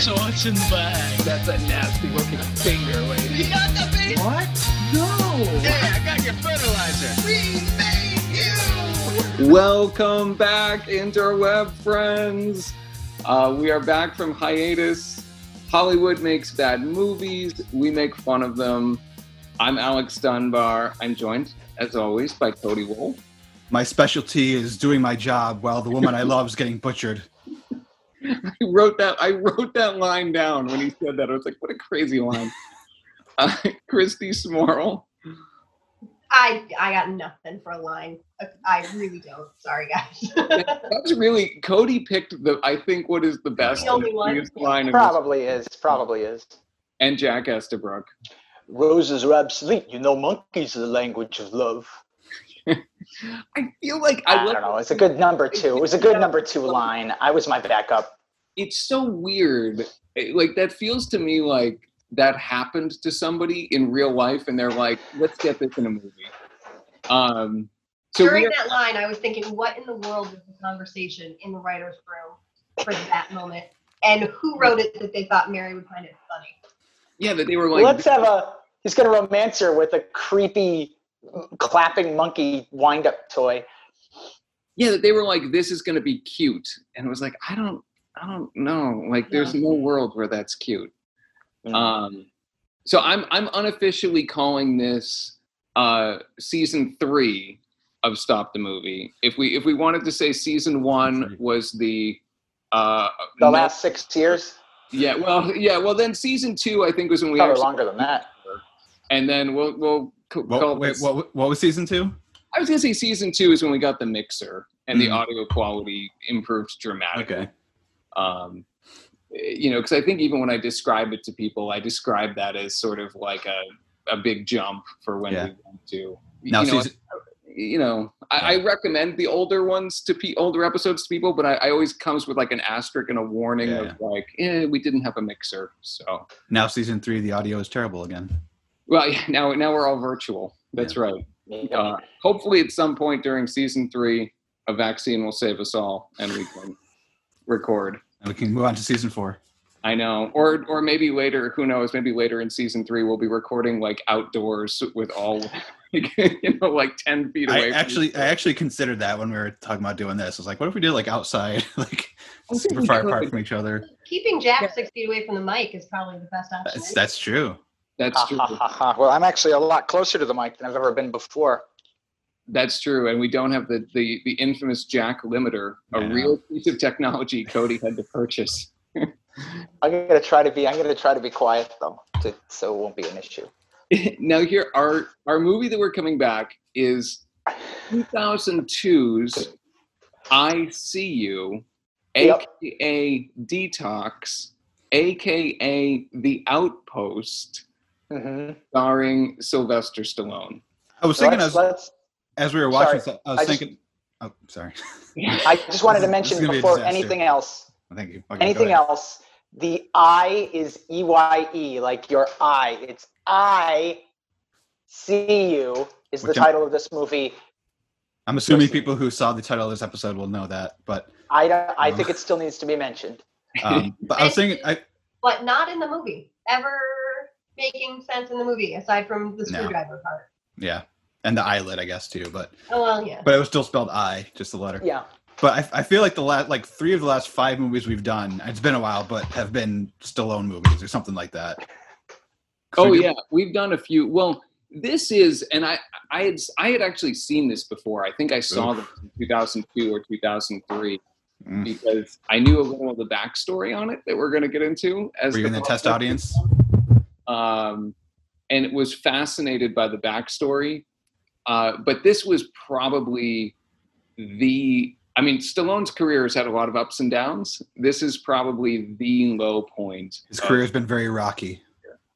So what's in the bag? That's a nasty looking finger, lady. You got the bait? What? No. Hey, I got your fertilizer. We made you. Welcome back, interweb friends. Uh, we are back from hiatus. Hollywood makes bad movies. We make fun of them. I'm Alex Dunbar. I'm joined, as always, by Cody Wolf. My specialty is doing my job while the woman I love is getting butchered. I wrote that. I wrote that line down when he said that. I was like, "What a crazy line." Uh, Christy Smorl. I I got nothing for a line. I really don't. Sorry, guys. That's really Cody picked the. I think what is the best The only one. line Probably is. Probably is. and Jack Estabrook. Roses are obsolete. You know, monkeys are the language of love. I feel like I, I, don't know. It's a good number two. It was a good number two line. I was my backup. It's so weird. It- like that feels to me like that happened to somebody in real life, and they're like, "Let's get this in a movie." Um. So During are, that line, I was thinking, what in the world is the conversation in the writer's room for that moment? And who wrote it that they thought Mary would find it funny? yeah, that they were like, Let's have a. He's gonna romance her with a creepy, clapping monkey wind-up toy. yeah, that they were like, "This is going to be cute," and it was like, I don't, I don't know. Like, there's no world where that's cute. Mm. Um, so I'm I'm unofficially calling this uh, season three of Stop the Movie. If we if we wanted to say season one was the uh, the no- last six years. yeah well yeah well then season two I think was when we Probably longer than that. and then we'll we'll c- What, call wait, what, what was season two? I was gonna say season two is when we got the mixer and the Mhm. audio quality improved dramatically. Okay. Um, you know, because I think even when I describe it to people, I describe that as sort of like a, a big jump for when Yeah. we went to. Now you know, season. you know, I, I recommend the older ones to pe- older episodes to people, but I, I always comes with like an asterisk and a warning Yeah, of like, eh, we didn't have a mixer, so Now season three, the audio is terrible again. well, yeah, now now we're all virtual. That's right. Uh, hopefully, at some point during season three, a vaccine will save us all, and we can record. And we can move on to season four. I know, or or maybe later, who knows? Maybe later in season three, we'll be recording like outdoors with all, like, you know, like ten feet away. I from actually, I actually considered that when we were talking about doing this. I was like, what if we did like outside, like I think super far apart from each other? Keeping Jack six feet away from the mic is probably the best option. That's that's true. That's true. Well, I'm actually a lot closer to the mic than I've ever been before. That's true, and we don't have the the, the infamous jack limiter, a know. real piece of technology Cody had to purchase. I'm gonna try to be. I'm gonna try to be quiet though, to, so it won't be an issue. now, here our our movie that we're coming back is 2002's "I See You," Yep. aka D-Tox, aka The Outpost. hmm starring Sylvester Stallone. I was thinking let's, as let's, as we were watching, Sorry, I was I just- thinking. Oh, sorry. I just wanted to mention gonna be before anything else. Thank you. Okay, anything else, the I is E Y E, like your I. It's I see you is the Which I'm- title of this movie. I'm assuming people who saw the title of this episode will know that, but I don't, I Oh. think it still needs to be mentioned. um, but I was thinking, I, But not in the movie. Ever making sense in the movie, aside from the No. screwdriver part. yeah, and the eyelid, I guess too, but Oh well, yeah. but it was still spelled I, just the letter. Yeah. But I, I feel like the last like three of the last five movies we've done, it's been a while, but have been Stallone movies or something like that. Oh we did- yeah, we've done a few. Well, this is, and I, I had, I had actually seen this before. I think I saw Oof. this in 2002 or 2003 Mm. because I knew a little of the backstory on it that we're going to get into. As Were you in the test audience? um, and it was fascinated by the backstory. Uh, but this was probably the. I mean, Stallone's career has had a lot of ups and downs. This is probably the low point. His career has been very rocky.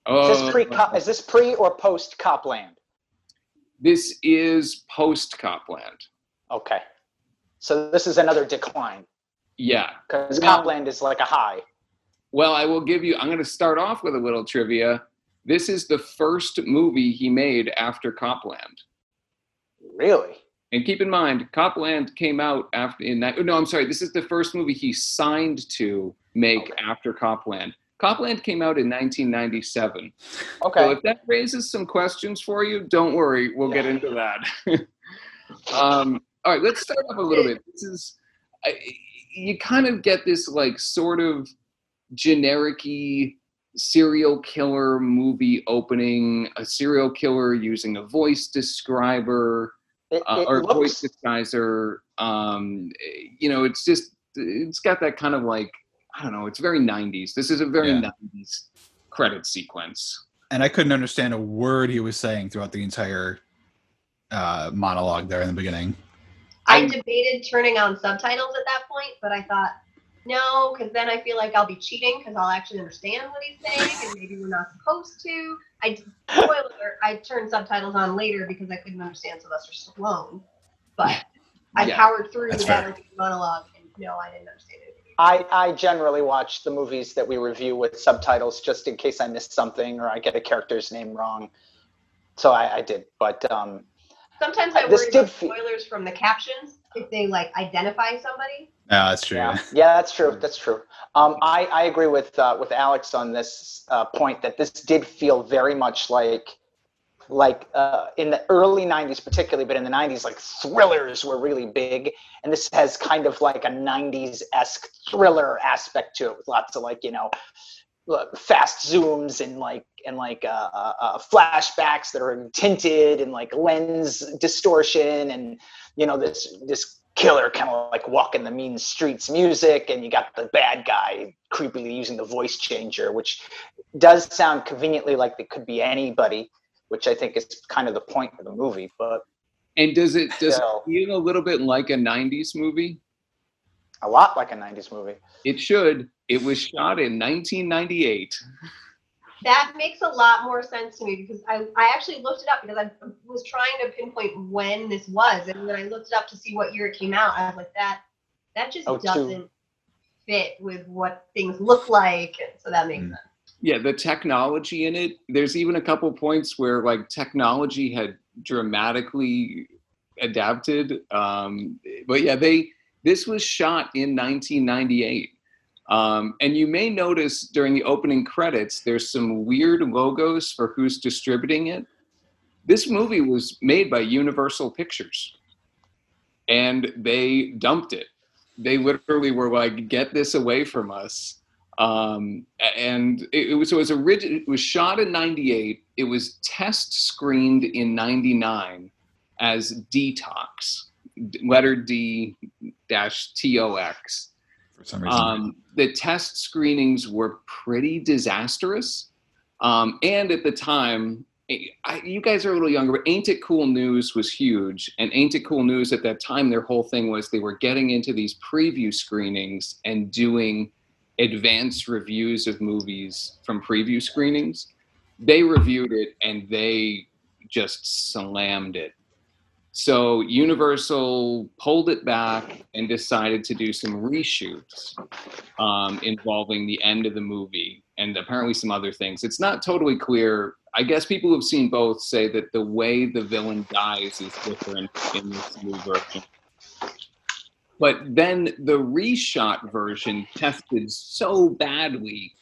Oh, Is this pre is this pre or post Copland? this is post Copland. Okay. So this is another decline Yeah. because Well- Copland is like a high. Well, I will give you. I'm going to start off with a little trivia. This is the first movie he made after Copland. Really? And keep in mind, Copland came out after in that. No, I'm sorry. This is the first movie he signed to make after Copland. Copland came out in 1997. So Okay. if that raises some questions for you, don't worry. We'll get into that. um, all right, let's start off a little bit. This is I, you kind of get this like sort of generic-y serial killer movie opening, a serial killer using a voice describer It, uh, it or voice looks. disguiser. Um, you know, it's just it's got that kind of like I don't know. It's very '90s. This is a very Yeah. '90s credit sequence. And I couldn't understand a word he was saying throughout the entire uh, monologue there in the beginning. I I- debated turning on subtitles at that point, but I thought no, because then I feel like I'll be cheating because I'll actually understand what he's saying, and maybe we're not supposed to. I spoiler alert, I turned subtitles on later because I couldn't understand Sylvester Stallone, but I Yeah, powered through that's that fair. monologue, and no, I didn't understand it. I, I generally watch the movies that we review with subtitles just in case I missed something or I get a character's name wrong. So I, I did, but um, Sometimes I This worry about spoilers from the captions if they like identify somebody. Yeah, that's true. yeah, yeah, that's true. That's true. Um, I, I agree with uh, with Alex on this uh, point that this did feel very much like like uh, in the early 90s particularly but in the 90s like thrillers were really big and this has kind of like a 90s-esque thriller aspect to it with lots of like you know look, fast zooms and like and like uh, uh, uh, flashbacks that are tinted and like lens distortion and you know this this killer kind of like walking the mean streets music and you got the bad guy creepily using the voice changer which does sound conveniently like it could be anybody which i think is kind of the point of the movie but And does it does it feel a little bit like a '90s movie? a lot like a 90s movie It should. It was shot in 1998. That makes a lot more sense to me because I, I actually looked it up because I was trying to pinpoint when this was, and when I looked it up to see what year it came out, I was like, that that just Oh, two. doesn't fit with what things look like, so that makes Mm. sense. Yeah, the technology in it. There's even a couple points where like technology had dramatically adapted. Um, but yeah, they this was shot in 1998. Um, and you may notice during the opening credits, there's some weird logos for who's distributing it. This movie was made by Universal Pictures, and they dumped it. They literally were like, "Get this away from us." Um, and it, it was so it was origin, It was shot in '98. It was test screened in '99 as D-Tox, letter D dash T O X. For some reason. Um, the test screenings were pretty disastrous. Um, and at the time, I, you guys are a little younger, but Ain't It Cool News was huge. And Ain't It Cool News at that time, their whole thing was they were getting into these preview screenings and doing advanced reviews of movies from preview screenings. They reviewed it and they just slammed it. So Universal pulled it back and decided to do some reshoots um, involving the end of the movie and apparently some other things. It's not totally clear. I guess people who've seen both say that the way the villain dies is different in this new version. But then the reshot version tested so badly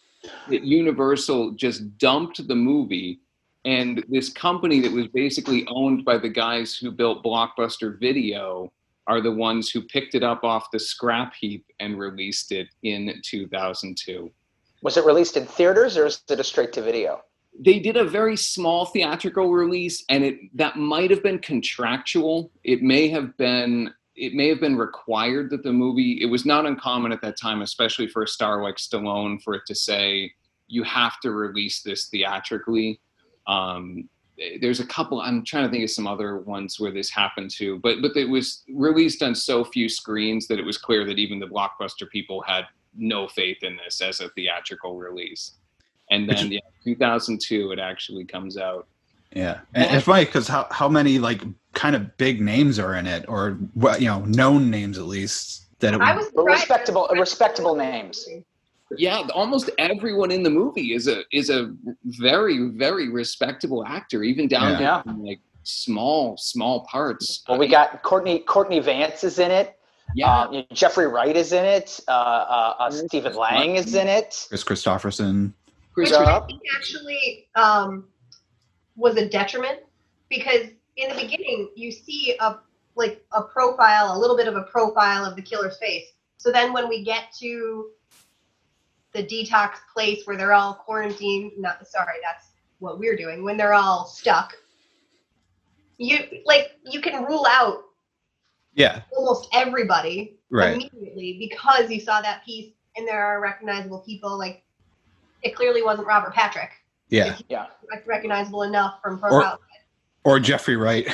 that Universal just dumped the movie and this company that was basically owned by the guys who built Blockbuster Video are the ones who picked it up off the scrap heap and released it in 2002. was it released in theaters or is it a straight to video They did a very small theatrical release and it that might have been contractual. It may have been it may have been required that the movie it was not uncommon at that time especially for a star like Stallone for it to say you have to release this theatrically um, there's a couple i'm trying to think of some other ones where this happened too but but it was released on so few screens that it was clear that even the blockbuster people had no faith in this as a theatrical release and then yeah 2002 it actually comes out Yeah, and it's funny because how how many like kind of big names are in it, or well, you know, known names at least that it. I Would, was respectable- respectable names. Yeah almost everyone in the movie is a is a very very respectable actor even down Yeah. to like small, small parts. Well, we got Courtney Courtney Vance is in it. Yeah, Uh, Jeffrey Wright is in it. Uh, uh, uh, Stephen Lang is in it. Kris Kristofferson. Chris which I think actually um, was a detriment because in the beginning you see a like a profile, a little bit of a profile of the killer's face. So then when we get to the detox place where they're all quarantined, not sorry, that's what we're doing. When they're all stuck, you like you can rule out Yeah, almost everybody right. immediately because you saw that piece and there are recognizable people. Like it clearly wasn't Robert Patrick. Yeah, Yeah. recognizable enough from Or- profile. or Jeffrey Wright.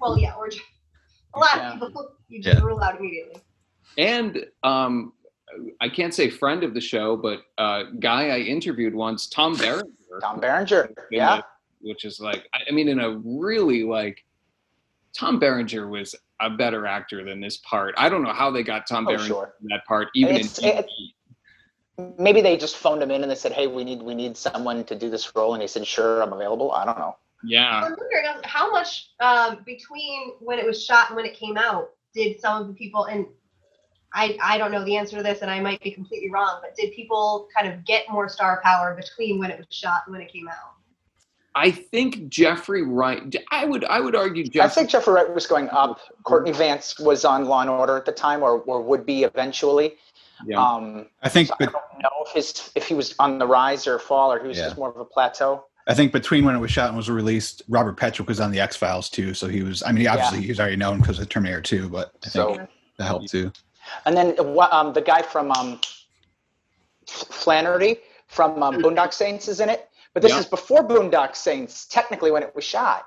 well, yeah, or ju- a lot Yeah. of people you just Yeah. rule out immediately. and um, I can't say friend of the show, but uh, guy I interviewed once, Tom Berenger. Tom Berenger. Yeah. the- which is like I I mean, in a really like Tom Berenger was a better actor than this part. I don't know how they got Tom Oh, Berenger sure. in that part, even It's- in it- TV. Maybe they just phoned him in and they said, "Hey, we need we need someone to do this role," and he said, "Sure, I'm available." I don't know. yeah. I'm wondering um, how much um, between when it was shot and when it came out did some of the people and I, I don't know the answer to this and I might be completely wrong, but did people kind of get more star power between when it was shot and when it came out? I think Jeffrey Wright. I would I would argue I think Jeffrey Wright was going up. Courtney Vance was on Law and Order at the time, or or would be eventually. yeah. Um, I think, so I don't know if his if he was on the rise or fall, or he was Yeah. just more of a plateau. I think between when it was shot and was released, Robert Patrick was on the X Files too. So he was. I mean, obviously he was already known because of Terminator 2, but I think So, that helped too. And then? Um, the guy from um, Flanery from um, Boondock Saints is in it, but this Yeah. is before Boondock Saints, technically when it was shot.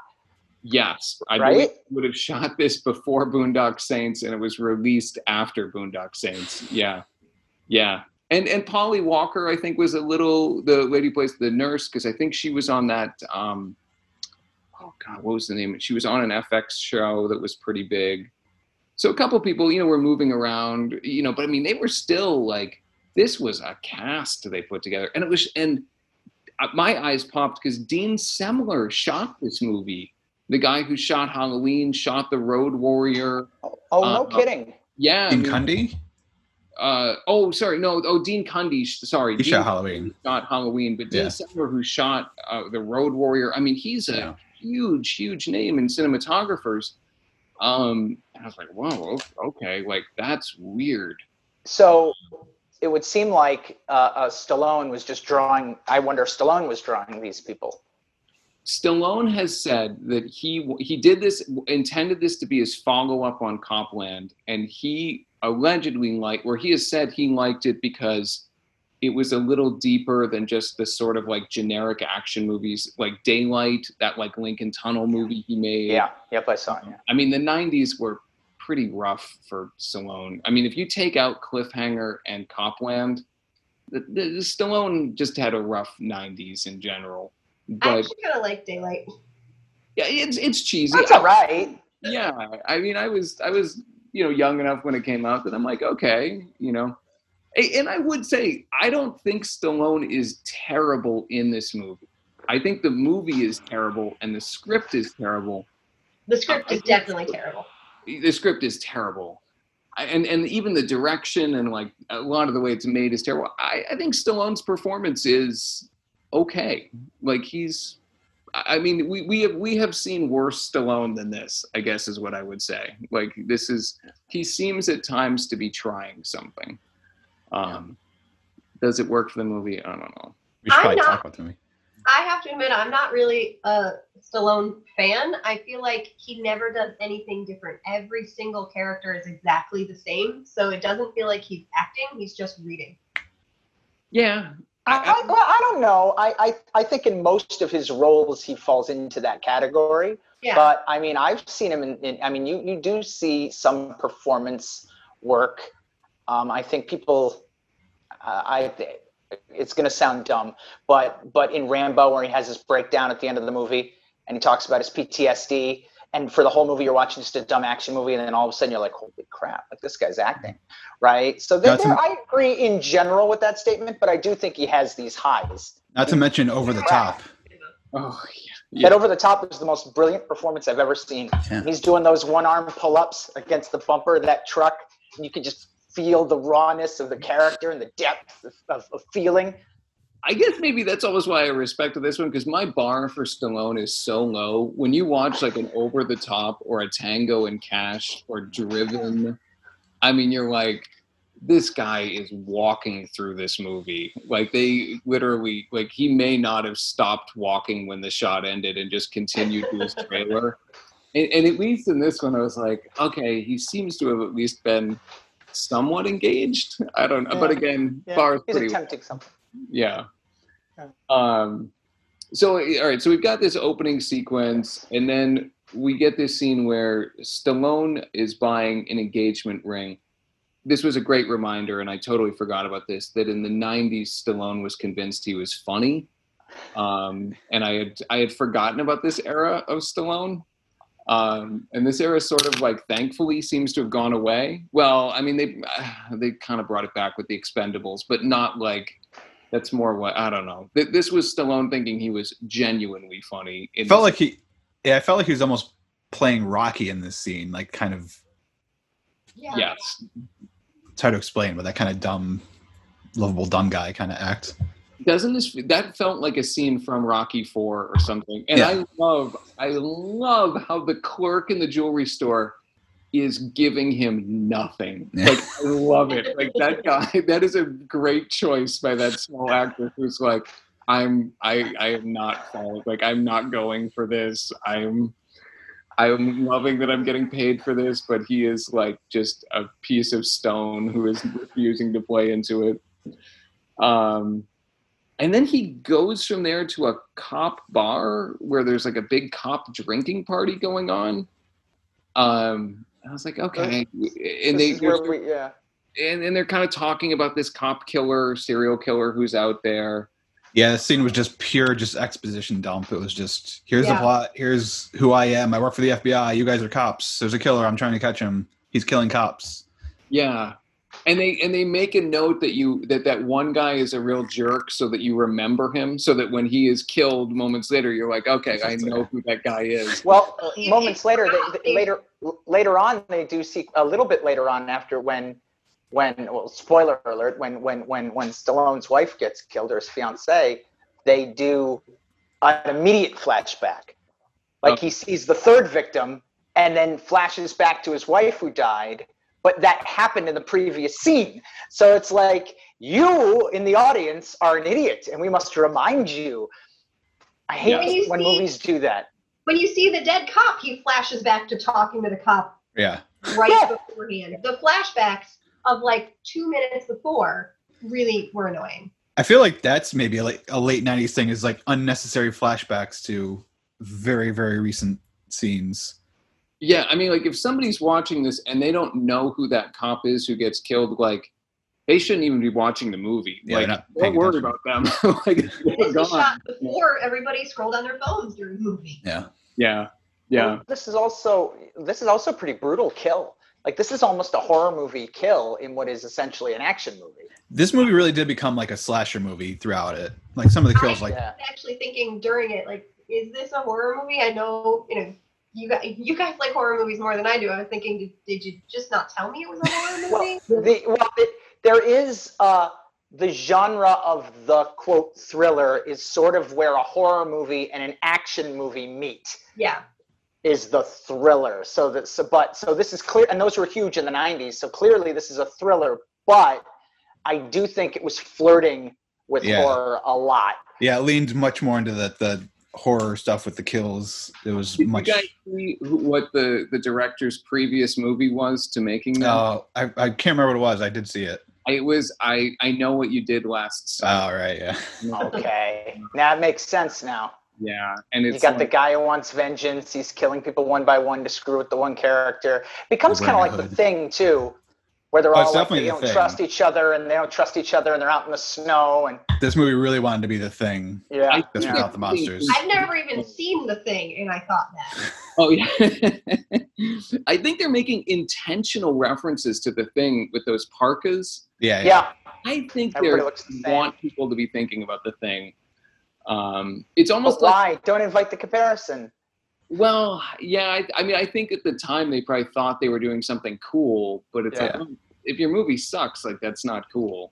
Yes, I Right? would have shot this before Boondock Saints, and it was released after Boondock Saints. Yeah, yeah. And and Polly Walker, I think, was a little the lady plays the nurse because I think she was on that. Um, oh God, what was the name? She was on an FX show that was pretty big. So a couple people, you know, were moving around, you know, but I mean, they were still like this was a cast they put together, and it was and uh, my eyes popped because Dean Semler shot this movie the guy who shot Halloween, shot the Road Warrior. Oh, oh no Uh, kidding. Yeah. I In mean, Cundey, uh, oh, sorry. No. Oh, Dean Cundey. Sorry. he Dean shot Halloween. shot Halloween, but Dean Yeah. Semler, who shot uh, the Road Warrior. I mean, he's a Yeah. huge, huge name in cinematographers. Um, and I was like, whoa, okay, like that's weird. So it would seem like uh, uh, Stallone was just drawing. I wonder if Stallone was drawing these people. Stallone has said that he he did this intended this to be his follow up on Copland, and he allegedly liked where he has said he liked it because it was a little deeper than just the sort of like generic action movies like Daylight, that like Lincoln Tunnel movie he made. Yeah. Yep, I saw it. Yeah. I mean, the '90s were pretty rough for Stallone. I mean, if you take out Cliffhanger and Copland, the, the, the Stallone just had a rough '90s in general. I But actually kind of like Daylight. yeah, it's it's cheesy. That's all right. Yeah, I mean, I was I was you know young enough when it came out that I'm like, okay, you know. And I would say I don't think Stallone is terrible in this movie. I think the movie is terrible and the script is terrible. The script is definitely terrible. The script is terrible. And and even the direction and like a lot of the way it's made is terrible. I, I think Stallone's performance is okay. Like he's I I mean, we, we have we have seen worse Stallone than this. I guess is what I would say. Like this is he seems at times to be trying something. Um, Does it work for the movie? I don't know. We should I'm probably not- talk about the movie. I have to admit, I'm not really a Stallone fan. I feel like he never does anything different. Every single character is exactly the same, so it doesn't feel like he's acting. He's just reading. Yeah, I, I, well, I don't know. I, I, I think in most of his roles he falls into that category. Yeah. But I mean, I've seen him in. in I mean, you you do see some performance work. Um, I think people. Uh, I. It's going to sound dumb, but but in Rambo, where he has his breakdown at the end of the movie, and he talks about his PTSD, and for the whole movie, you're watching just a dumb action movie, and then all of a sudden you're like, holy crap, like this guy's acting, right? So there, That's there, I agree in general with that statement, but I do think he has these highs. Not to mention over the top. Oh, yeah. Yeah. That over the top is the most brilliant performance I've ever seen. Yeah. He's doing those one arm pull ups against the bumper of that truck, and you can just feel the rawness of the character and the depth of, of, feeling. I guess maybe that's always why I respected this one because my bar for Stallone is so low. When you watch like an Over the Top or a Tango and Cash or Driven, I mean, you're like, this guy is walking through this movie. Like they literally, like he may not have stopped walking when the shot ended and just continued to his trailer. And, and at least in this one, I was like, okay, he seems to have at least been somewhat engaged. I don't know, but again, Yeah, bar's he's pretty attempting something. yeah. Yeah. Um, so all right, so we've got this opening sequence, and then we get this scene where Stallone is buying an engagement ring. This was a great reminder, and I totally forgot about this. That in the '90s, Stallone was convinced he was funny, um, and I had I had forgotten about this era of Stallone. Um, and this era sort of like thankfully seems to have gone away. Well, I mean they they kind of brought it back with the Expendables, but not like that's more what I don't know. This was Stallone thinking he was genuinely funny. It felt this- like he, yeah, I felt like he was almost playing Rocky in this scene, like kind of. Yeah. yes, It's hard to explain, but that kind of dumb, lovable dumb guy kind of act. Doesn't this that felt like a scene from Rocky Four or something? And Yeah. I love I love how the clerk in the jewelry store is giving him nothing. Yeah. Like I love it. Like that guy. That is a great choice by that small actor who's like, I'm I I am not falling. Like I'm not going for this. I'm I'm loving that I'm getting paid for this, but he is like just a piece of stone who is refusing to play into it. Um, and then he goes from there to a cop bar where there's like a big cop drinking party going on. Um, I was like, okay, and they is where we, yeah. and, and they're kind of talking about this cop killer, serial killer who's out there. Yeah, the scene was just pure, just exposition dump. It was just here's the plot, here's who I am. I work for the FBI. You guys are cops. There's a killer. I'm trying to catch him. He's killing cops. Yeah. And they and they make a note that you that that one guy is a real jerk so that you remember him so that when he is killed moments later you're like okay I know who that guy is. Well, uh, moments later, they, they, later, later on, they do see a little bit later on after when, when well, spoiler alert, when when when when Stallone's wife gets killed or his fiance, they do an immediate flashback, like Okay. he sees the third victim and then flashes back to his wife who died, but that happened in the previous scene. So it's like you in the audience are an idiot, and we must remind you. I hate When you when see- movies do that. When you see the dead cop, he flashes back to talking to the cop Yeah. right Yeah. beforehand. The flashbacks of like two minutes before really were annoying. I feel like that's maybe like a late '90s thing. Is like unnecessary flashbacks to very, very recent scenes. Yeah, I mean like if somebody's watching this and they don't know who that cop is who gets killed like they shouldn't even be watching the movie. Yeah, like they're not don't worry attention. about them. like This they're was gone. shot before everybody scrolled on their phones during the movie. Yeah. Yeah. Yeah. Well, this is also this is also a pretty brutal kill. Like this is almost a horror movie kill in what is essentially an action movie. This movie really did become like a slasher movie throughout it. Like some of the kills, I- like Yeah. Actually thinking during it, like, is this a horror movie? I know, you know, you guys, you guys like horror movies more than I do. I was thinking, did, did you just not tell me it was a horror Well, movie? the well, it, there is uh, the genre of the quote thriller is sort of where a horror movie and an action movie meet. yeah. Is the thriller. So that so but so this is clear, and those were huge in the '90s. So clearly, this is a thriller. But I do think it was flirting with Yeah. horror a lot. yeah, it leaned much more into the the horror stuff with the kills. It was Did much. you guys see what the the director's previous movie was to making that? Oh, I, I can't remember what it was. I did see it. it was I I know what you did last Oh, right, yeah. Okay, now it makes sense now. yeah, and it's you got the guy who wants vengeance. He's killing people one by one to screw with the one character. becomes kind of like the thing too, where they're Oh, all it's like definitely they The don't Thing. trust each other and they don't trust each other and they're out in the snow and This movie really wanted to be the thing. yeah. I Just think without the monsters. I've never even seen the thing, and I thought that. Oh yeah. I think they're making intentional references to the thing with those parkas. Yeah, yeah. yeah, I think they Everybody the want people to be thinking about the thing. Um, it's But almost like why? Don't invite the comparison. well, yeah. I, I mean, I think at the time they probably thought they were doing something cool, but it's like oh, if your movie sucks, like that's not cool.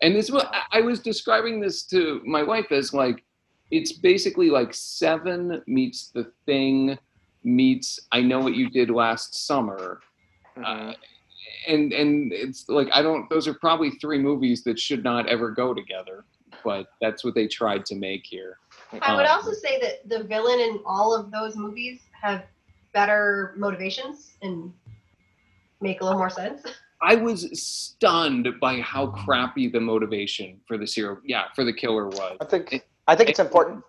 And this, what I- I was describing this to my wife as like, it's basically like Seven meets The Thing meets I Know What You Did Last Summer. Uh, and and it's like I don't. Those are probably three movies that should not ever go together, but that's what they tried to make here. I would Um, also say that the villain in all of those movies have better motivations and make a little more sense. I was stunned by how crappy the motivation for the serial, yeah, for the killer was. I think I think it's important.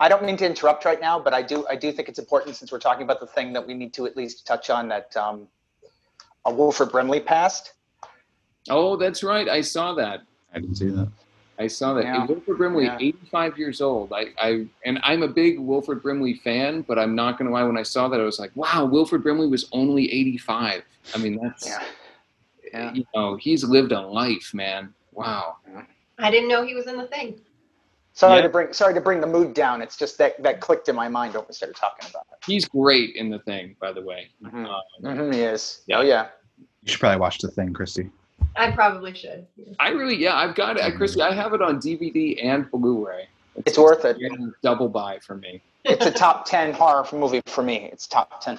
I don't mean to interrupt right now, but I do I do think it's important since we're talking about the thing that we need to at least touch on that um, a Wilford Brimley passed. Oh, that's right. I saw that. I didn't see that. I saw that. Yeah. And Wilford Brimley, Yeah. 85 years old. I, I and I'm a big Wilford Brimley fan, but I'm not gonna lie. When I saw that, I was like, wow, Wilford Brimley was only 85. I mean, that's Yeah. Yeah. you know, he's lived a life, man. Wow. I didn't know he was in the thing. Sorry Yeah. to bring sorry to bring the mood down. It's just that that clicked in my mind when we started talking about it. He's great in the thing, by the way. Mhm. Uh, Mhm, he is. Yeah. Oh yeah. You should probably watch the thing, Christy. I probably should. I really, yeah, I've got it, Christy. I have it on DVD and Blu-ray. It's worth it. a double buy for me. It's a top ten horror movie for me. It's top ten.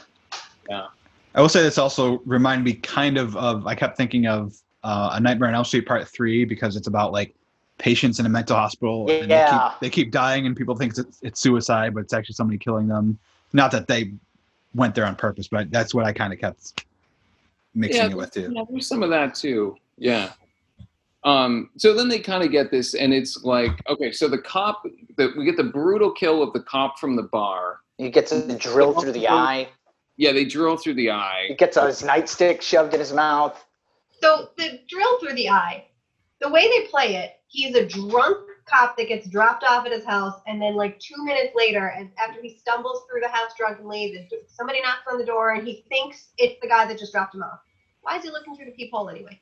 I will say this also reminded me kind of of I kept thinking of uh, a Nightmare on Elm Street Part Three because it's about like patients in a mental hospital and they Yeah. keep, they keep dying and people think it's, it's suicide, but it's actually somebody killing them. Not that they went there on purpose, but that's what I kind of kept mixing Yeah, it with too. Yeah, there's some of that too. Yeah. Um, so then they kind of get this, and it's like, okay, so the cop, the, we get the brutal kill of the cop from the bar. He gets a drill through the eye. Yeah, they drill through the eye. He gets his nightstick shoved in his mouth. So the drill through the eye, the way they play it, he's a drunk cop that gets dropped off at his house, and then like two minutes later, and after he stumbles through the house drunkenly, the, somebody knocks on the door, and he thinks it's the guy that just dropped him off. Why is he looking through the peephole anyway?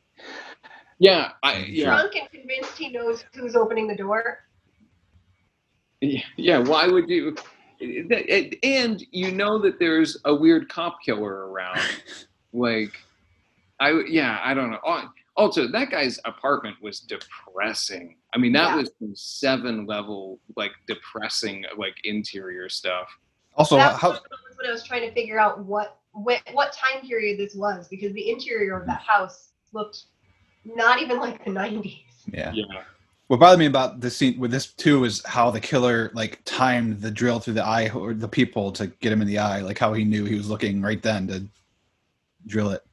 Yeah, I, yeah, Drunk and convinced he knows who's opening the door. Yeah, yeah. Why would you? And you know that there's a weird cop killer around. Like, I yeah, I don't know. Oh, Also, that guy's apartment was depressing. I mean, that Yeah. was some seven level like depressing like interior stuff. Also, That's how, one of when I was trying to figure out what what, what time period this was because the interior of that house looked not even like the 90s. yeah. Yeah. What bothered me about this scene with this too is how the killer like timed the drill through the eye or the people to get him in the eye, like how he knew he was looking right then to drill it.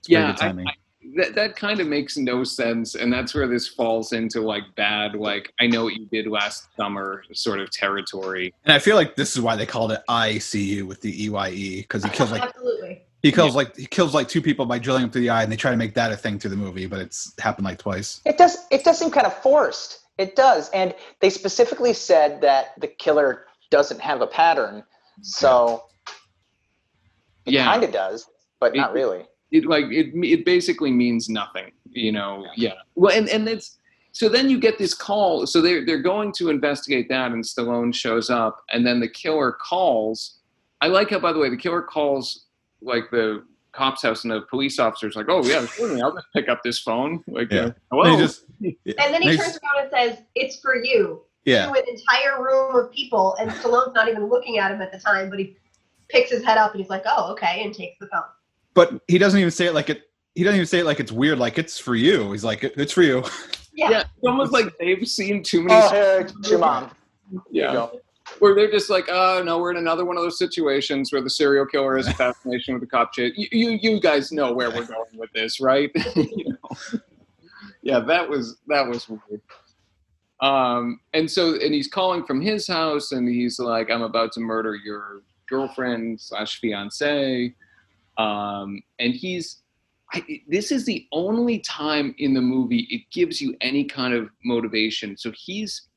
It's Yeah, good timing. that that kind of makes no sense and that's where this falls into like bad like i know what you did last summer sort of territory and I feel like this is why they called it ICU with the EYE because he kills like Absolutely. He kills like he kills like two people by drilling them through the eye, and they try to make that a thing through the movie, but it's happened like twice. It does. It does seem kind of forced. It does, and they specifically said that the killer doesn't have a pattern, so it yeah kind of does, but not really. it like it it basically means nothing you know yeah well and and it's so then you get this call so they're they're going to investigate that and stallone shows up and then the killer calls i like how by the way the killer calls like the cop's house and the police officer's like oh yeah certainly i'll just pick up this phone like Yeah. uh, hello And he just And then he Nice. turns around and says, It's for you. yeah, To an entire room of people. And Stallone's not even looking at him at the time, but he picks his head up and he's like, Oh, okay, and takes the phone. but he doesn't even say it like it. He doesn't even say it like it's weird. Like it's for you. He's like it's for you. Yeah. yeah it's almost like they've seen too many Oh, here, your mom. Yeah you go. Where they're just like, oh no, we're in another one of those situations where the serial killer has a fascination with the cop chase. You, you, you guys know where we're going with this, right? You know? Yeah, that was that was weird. Um, and so, and he's calling from his house, and he's like, "I'm about to murder your girlfriend slash fiance," um, and he's. I, this is the only time in the movie it gives you any kind of motivation. So he's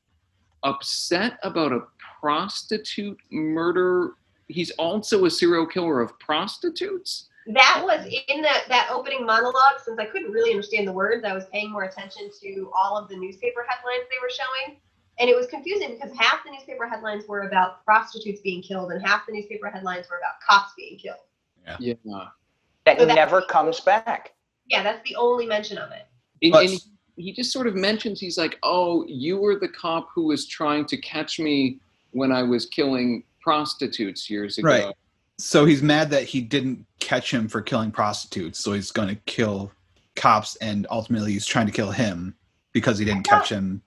upset about a prostitute murder. He's also a serial killer of prostitutes. That was in that, that opening monologue, since I couldn't really understand the words, I was paying more attention to all of the newspaper headlines they were showing. and it was confusing because half the newspaper headlines were about prostitutes being killed, and half the newspaper headlines were about cops being killed. Yeah. That So that- never comes back. Yeah, that's the only mention of it. And, But- and he just sort of mentions he's like, "Oh, you were the cop who was trying to catch me when I was killing prostitutes years ago." Right. So he's mad that he didn't catch him for killing prostitutes, so he's going to kill cops, and ultimately he's trying to kill him because he didn't catch him.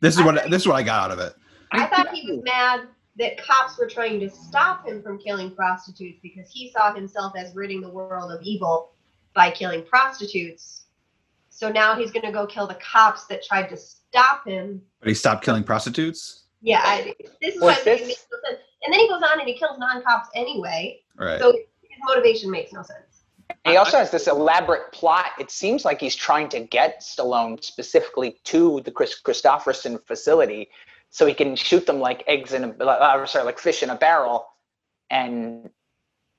This is I what thought- this is what I got out of it. I thought he was mad that cops were trying to stop him from killing prostitutes because he saw himself as ridding the world of evil by killing prostitutes. So now he's going to go kill the cops that tried to stop him. But he stopped killing prostitutes. Yeah, I, this is Was what I think this- makes no sense. And then he goes on and he kills non-cops anyway. Right. So his motivation makes no sense. He also has this elaborate plot. It seems like he's trying to get Stallone specifically to the Kris Kristofferson facility so he can shoot them like eggs in a uh, sorry, like fish in a barrel. And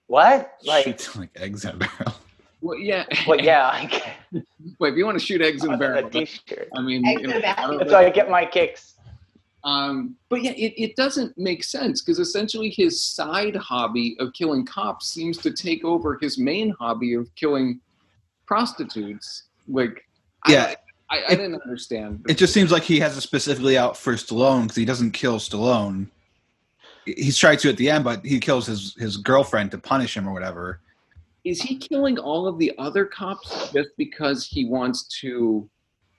what? Like, Shoot like eggs in a barrel. Well, yeah. well, yeah, I get Wait, if you want to shoot eggs in a a barrel, t-shirt. I mean, Eggs in you know, a barrel. I That's how I get my kicks. Um, but yeah, it, it doesn't make sense because essentially his side hobby of killing cops seems to take over his main hobby of killing prostitutes. Like, Yeah. I, I, I didn't understand. It just seems like he has it specifically out for Stallone because he doesn't kill Stallone. He's tried to at the end, but he kills his his girlfriend to punish him or whatever. Is he killing all of the other cops just because he wants to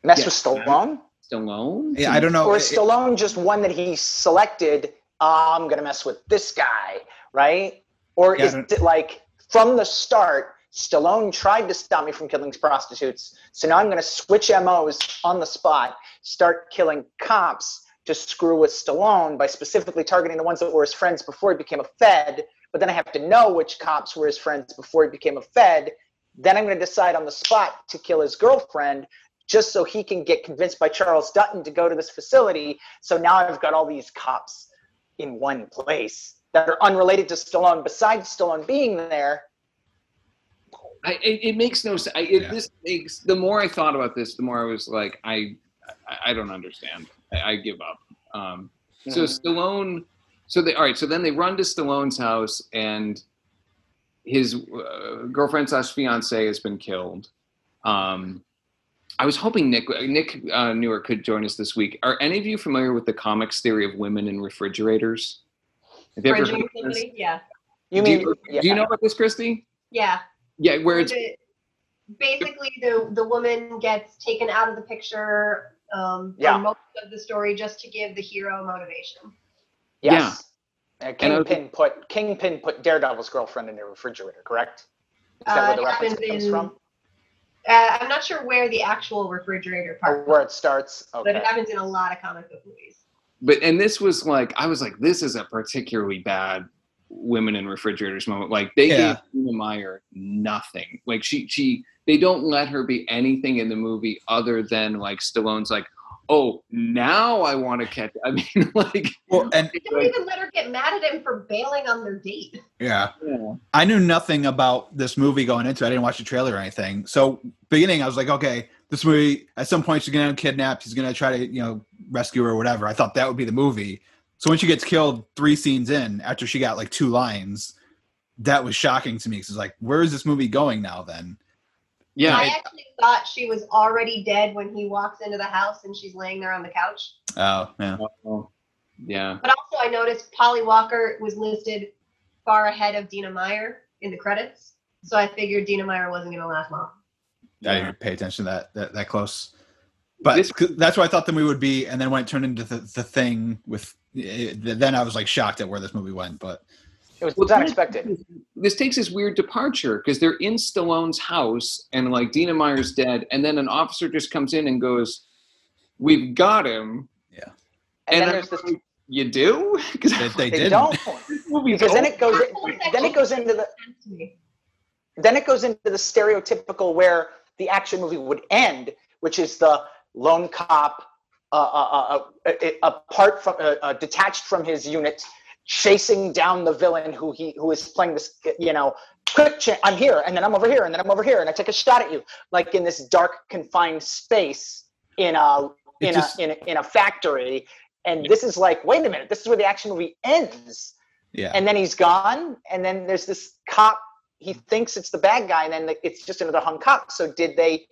Mess Yeah. with Stallone? Stallone? Yeah, I don't know. Or It- is Stallone just one that he selected? "Ah, I'm gonna mess with this guy, right? Or Yeah, is it like from the start, Stallone tried to stop me from killing prostitutes, so now I'm gonna switch MOs on the spot, start killing cops to screw with Stallone by specifically targeting the ones that were his friends before he became a Fed. But then I have to know which cops were his friends before he became a Fed. Then I'm gonna decide on the spot to kill his girlfriend just so he can get convinced by Charles Dutton to go to this facility. So now I've got all these cops in one place that are unrelated to Stallone. Besides Stallone being there, I, it, it makes no sense. I, it, Yeah. This makes the more I thought about this, the more I was like, I, I, I don't understand. I, I give up. Um, So Stallone, so they all right. So then they run to Stallone's house, and his uh, girlfriend slash fiance has been killed. Um, I was hoping Nick Nick uh, Newer could join us this week. Are any of you familiar with the comics theory of women in refrigerators? Have you ever heard of this? Yeah. you Do mean you, yeah. do you know about this, Christy? Yeah. Yeah, where Where it's basically the the woman gets taken out of the picture um, for Yeah. most of the story just to give the hero motivation. Yes. Uh, And I was- Kingpin put Kingpin put Daredevil's girlfriend in the refrigerator, correct? Is that Uh, where the it reference comes in- from? Uh, I'm not sure where the actual refrigerator Or part, where it starts? but it happens in a lot of comic book movies. but and this was like I was like, this is a particularly bad women in refrigerators moment. Like they Yeah. gave Dina Meyer nothing. Like she she they don't let her be anything in the movie other than like Stallone's like, oh now I want to catch. I mean like Well, and They don't even let her get mad at him for bailing on their date. yeah, yeah. I knew nothing about this movie going into it. I didn't watch the trailer or anything. So beginning, I was like, okay, this movie at some point she's gonna get kidnapped. He's gonna try to you know rescue her or whatever. I thought that would be the movie. So when she gets killed three scenes in after she got like two lines, that was shocking to me because it's like, where is this movie going now? Then yeah. I actually thought she was already dead when he walks into the house and she's laying there on the couch. oh yeah, Oh, yeah. But also, I noticed Polly Walker was listed far ahead of Dina Meyer in the credits. So I figured Dina Meyer wasn't going to last long. I didn't pay attention to that that, that close. But This- that's what I thought the movie would be, and then when it turned into the, the thing with, it, then I was like shocked at where this movie went. But It was Well, this- unexpected. This takes this weird departure because they're in Stallone's house and like Dina Meyer's dead, and then an officer just comes in and goes, "We've got him." Yeah. And, then there's this You do? Because they, they they don't because then it goes then it goes into the then it goes into the stereotypical where the action movie would end, which is the lone cop, uh, uh, uh, uh, apart from, uh, uh, detached from his unit, chasing down the villain who he who is playing this, you know, quick. Cha- I'm here, and then I'm over here, and then I'm over here, and I take a shot at you, like in this dark confined space in a in just- a in a, in a factory. And this is like, wait a minute, this is where the action movie ends. Yeah. And then he's gone. And then there's this cop. He thinks it's the bad guy, and then the- it's just another hung cop. So did they?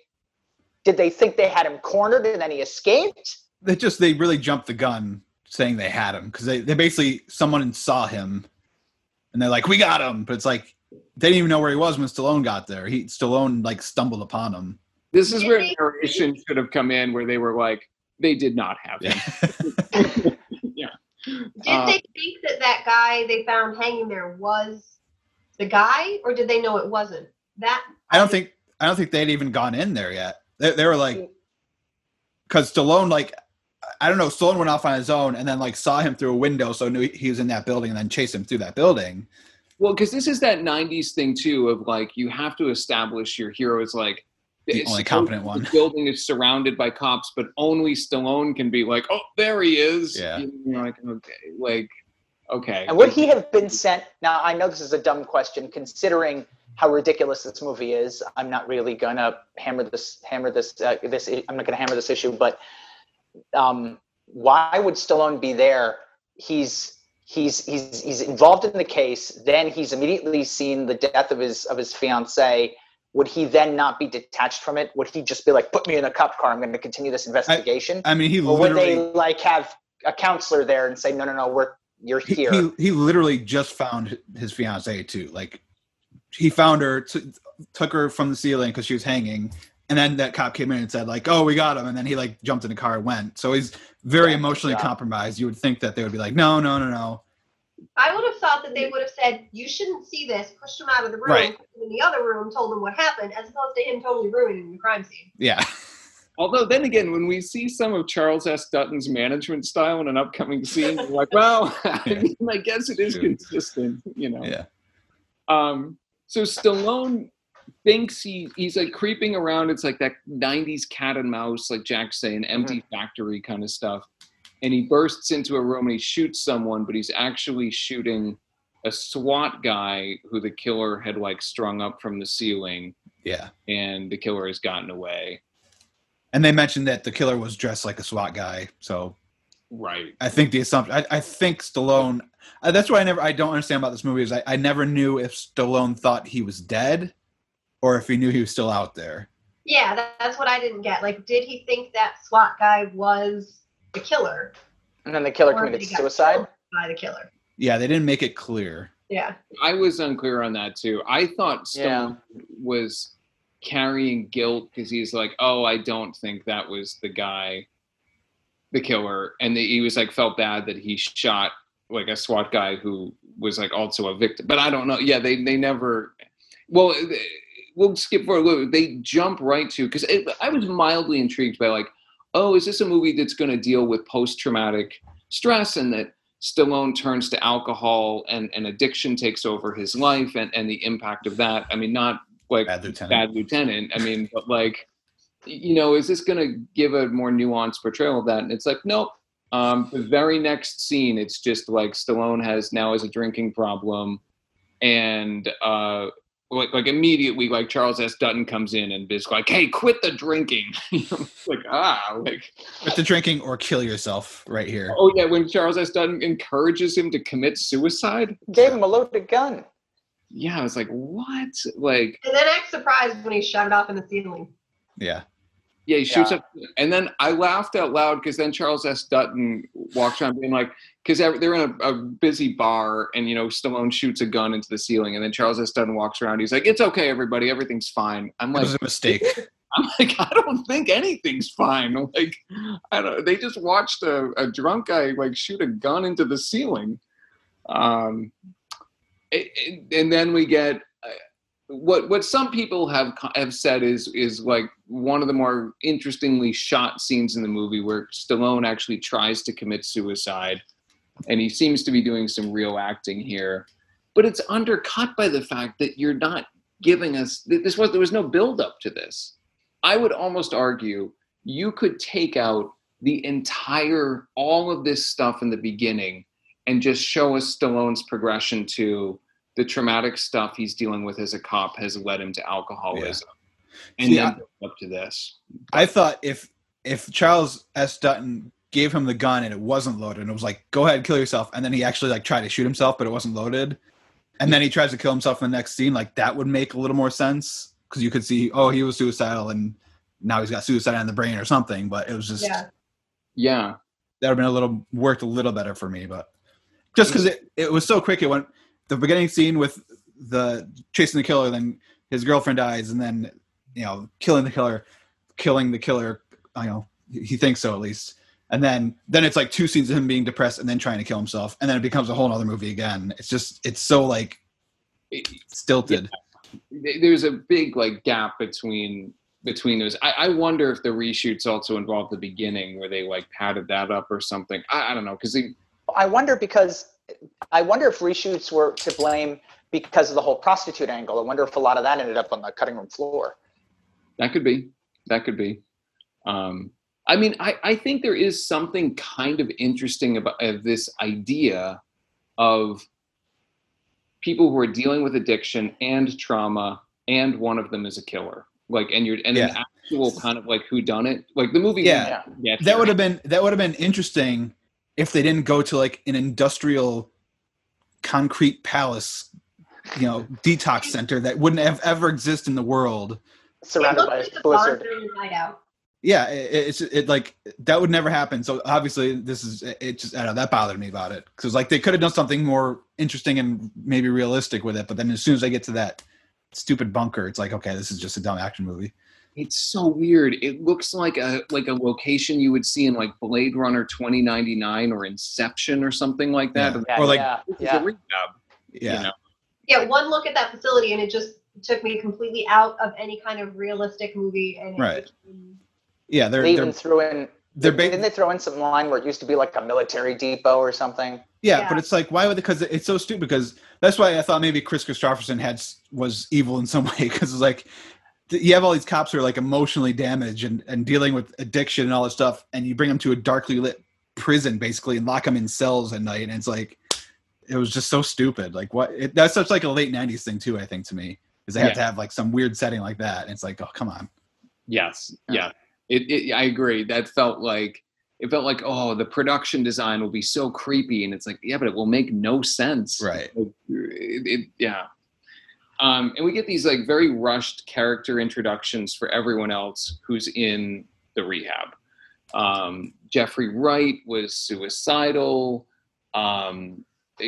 Did they think they had him cornered, and then he escaped? they just they really jumped the gun saying they had him because they, they basically someone saw him and they're like we got him! But it's like they didn't even know where he was when Stallone got there. He Stallone like stumbled upon him. This is where they- narration should have come in, where they were like, they did not have him. yeah. Did Uh, they think that that guy they found hanging there was the guy, or did they know it wasn't? That I don't think I don't think they'd even gone in there yet. They, they were like because Stallone like I don't know Stallone went off on his own and then like saw him through a window so knew he was in that building and then chased him through that building Well, because this is that '90s thing too of like you have to establish your hero as like The it's only supposed- competent one. The building is surrounded by cops, but only Stallone can be like, "Oh, there he is." Yeah. You're like, okay, like, okay. And would he have been sent? Now, I know this is a dumb question, considering how ridiculous this movie is. I'm not really gonna hammer this, hammer this, uh, this. I'm not gonna hammer this issue, but um, why would Stallone be there? He's he's he's he's involved in the case. Then he's immediately seen the death of his of his fiancee. Would he then not be detached from it? Would he just be like, "Put me in a cop car. I'm going to continue this investigation"? I mean he or would they like have a counselor there and say, "No, no, no, we're you're he, here." he, he literally just found his fiance too. Like he found her, t- took her from the ceiling because she was hanging, and then that cop came in and said like, "Oh, we got him," and then he like jumped in the car and went. So he's very Yeah, emotionally yeah. compromised. You would think that they would be like, "No, no, no, no." I would have thought that they would have said, "You shouldn't see this." Pushed him out of the room, Right. put him in the other room, told him what happened, as opposed to him totally ruining the crime scene. Yeah, Although then again, when we see some of Charles S. Dutton's management style in an upcoming scene, we're like, well, I, mean, I guess it is consistent, you know. yeah, Um, so Stallone thinks he he's like creeping around. It's like that '90s cat and mouse, like Jack saying, empty factory kind of stuff. And he bursts into a room and he shoots someone, but he's actually shooting a SWAT guy who the killer had like strung up from the ceiling, yeah. and the killer has gotten away. And they mentioned that the killer was dressed like a SWAT guy. So Right. I think the assumption, I, I think Stallone. Uh, that's what I never, I don't understand about this movie is I, I never knew if Stallone thought he was dead, or if he knew he was still out there. Yeah, that, that's what I didn't get. Like, did he think that SWAT guy was the killer And then the killer or committed did he got suicide. by the killer? Yeah, they didn't make it clear. Yeah. I was unclear on that too. I thought Yeah. Was carrying guilt because he's like, oh, I don't think that was the guy, the killer, and the, he was like felt bad that he shot like a SWAT guy who was like also a victim. But I don't know. Yeah, they they never. Well, they- we'll skip forward. a little bit. They jump right to because I was mildly intrigued by like, oh, is this a movie that's going to deal with post traumatic stress and that Stallone turns to alcohol and, and addiction takes over his life and, and the impact of that. I mean, not like Bad lieutenant. bad lieutenant. I mean, but like, you know, is this going to give a more nuanced portrayal of that? And it's like, nope. Um, the very next scene, it's just like Stallone has now has a drinking problem, and uh, like like immediately, like Charles S. Dutton comes in and is like, "Hey, quit the drinking." Like ah, like Quit the drinking or kill yourself right here. oh yeah, when Charles S. Dutton encourages him to commit suicide. Gave him a loaded gun. Yeah, I was like, what? Like, And then act surprised when he shot it off in the ceiling. Yeah. Yeah, he shoots Yeah. up, and then I laughed out loud because then Charles S. Dutton walks around being like, because they're in a, a busy bar, and you know, Stallone shoots a gun into the ceiling, and then Charles S. Dutton walks around. He's like, "It's okay, everybody, everything's fine." I'm It like, was a mistake. I'm like, I don't think anything's fine. Like, I don't. They just watched a, a drunk guy like shoot a gun into the ceiling. Um, it- it- and then we get what what some people have have said is is like one of the more interestingly shot scenes in the movie where Stallone actually tries to commit suicide, and he seems to be doing some real acting here, but it's undercut by the fact that you're not giving us this was there was no build up to this. I would almost argue you could take out the entire all of this stuff in the beginning and just show us Stallone's progression to the traumatic stuff he's dealing with as a cop has led him to alcoholism. And See, then I- up to this. I thought if if Charles S. Dutton gave him the gun and it wasn't loaded, and it was like, "Go ahead, kill yourself," and then he actually like tried to shoot himself, but it wasn't loaded, and then he tries to kill himself in the next scene. Like that would make a little more sense because you could see, oh, he was suicidal, and now he's got suicide on the brain or something. But it was just Yeah. Yeah. that would have been a little worked a little better for me, but just because it, it was so quick, it went the beginning scene with the chasing the killer, then his girlfriend dies, and then you know killing the killer, killing the killer. You know he he thinks so at least, and then then it's like two scenes of him being depressed and then trying to kill himself, and then it becomes a whole other movie again. It's just it's so like It- stilted. there's a big like gap between between those. I, I wonder if the reshoots also involved the beginning where they like padded that up or something. I, I don't know because I wonder because I wonder if reshoots were to blame because of the whole prostitute angle. I wonder if a lot of that ended up on the cutting room floor. that could be that could be. Um, I mean, I, I think there is something kind of interesting about uh, this idea of people who are dealing with addiction and trauma, and one of them is a killer. Like, and you're and an actual kind of like who done it. Like the movie. Yeah. Yeah. that would have been that would have been interesting if they didn't go to like an industrial concrete palace you know detox center that wouldn't have ever exist in the world. Surrounded by looked like a a blizzard. Yeah it, it's it like that would never happen. So obviously this is it just I don't know that bothered me about it. Because like they could have done something more interesting and maybe realistic with it but then as soon as i get to that stupid bunker it's like okay this is just a dumb action movie It's so weird. It looks like a like a location you would see in like Blade Runner 2099 or Inception or something like that. Yeah. Yeah, Or like- yeah, this is yeah. a rehab, yeah You know? Yeah, one look at that facility and it just took me completely out of any kind of realistic movie. And Right. became- yeah they're They they're, even threw in. they're didn't they throw in some line where it used to be like a military depot or something? Yeah, Yeah. but it's like why would because it's so stupid because that's why I thought maybe Kris Kristofferson had was evil in some way because it's like th- you have all these cops who are like emotionally damaged and, and dealing with addiction and all this stuff and you bring them to a darkly lit prison basically and lock them in cells at night and it's like it was just so stupid like what it, that's such like a late 90s thing too I think to me is they have Yeah. to have like some weird setting like that and it's like oh come on Yes, Yeah. It, it. I agree. That felt like it felt like oh, the production design will be so creepy, and it's like yeah, but it will make no sense. right it, yeah. Um, and we get these like very rushed character introductions for everyone else who's in the rehab. Um, Jeffrey Wright was suicidal. Um,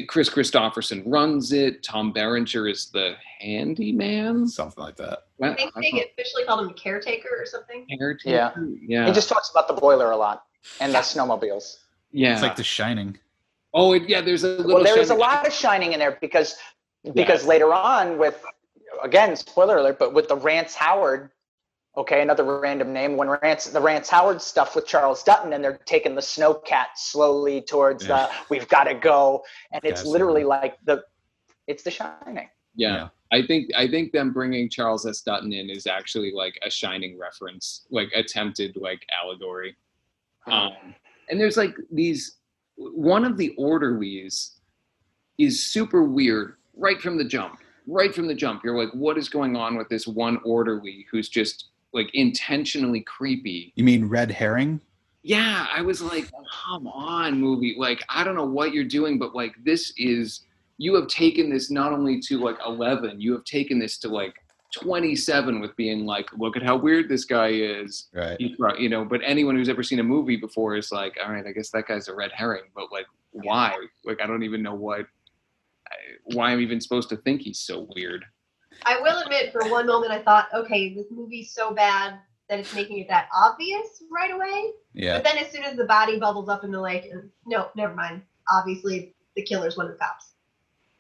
Kris Kristofferson runs it. Tom Berenger is the handyman. something like that I think they officially called him the caretaker or something. Caretaker? yeah, He just talks about the boiler a lot and the snowmobiles. yeah. it's like The Shining Oh, it, yeah. There's a little. Well, there is a lot of shining in there because because later on with again spoiler alert, but with the Rance Howard, okay, another random name when Rance the Rance Howard stuff with Charles Dutton and they're taking the snowcat slowly towards Yeah. the we've got to go and it's Yes. literally like the it's the shining. Yeah. Yeah. I think I think them bringing Charles S. Dutton in is actually like a shining reference, like attempted like allegory. Um, and there's like these. One of the orderlies is super weird right from the jump. Right from the jump, you're like, what is going on with this one orderly who's just like intentionally creepy? you mean Red Herring yeah, I was like, come on, movie. Like, I don't know what you're doing, but like, this is, you have taken this not only to like 11, you have taken this to like 27 with being like, look at how weird this guy is. right you know, but anyone who's ever seen a movie before is like, all right, I guess that guy's a red herring, but like, why? Like, I don't even know what, why I'm even supposed to think he's so weird. I will admit, for one moment, I thought, okay, this movie's so bad that it's making it that obvious right away. yeah But then, as soon as the body bubbles up in the lake, and no, never mind. Obviously, the killer's one of the cops.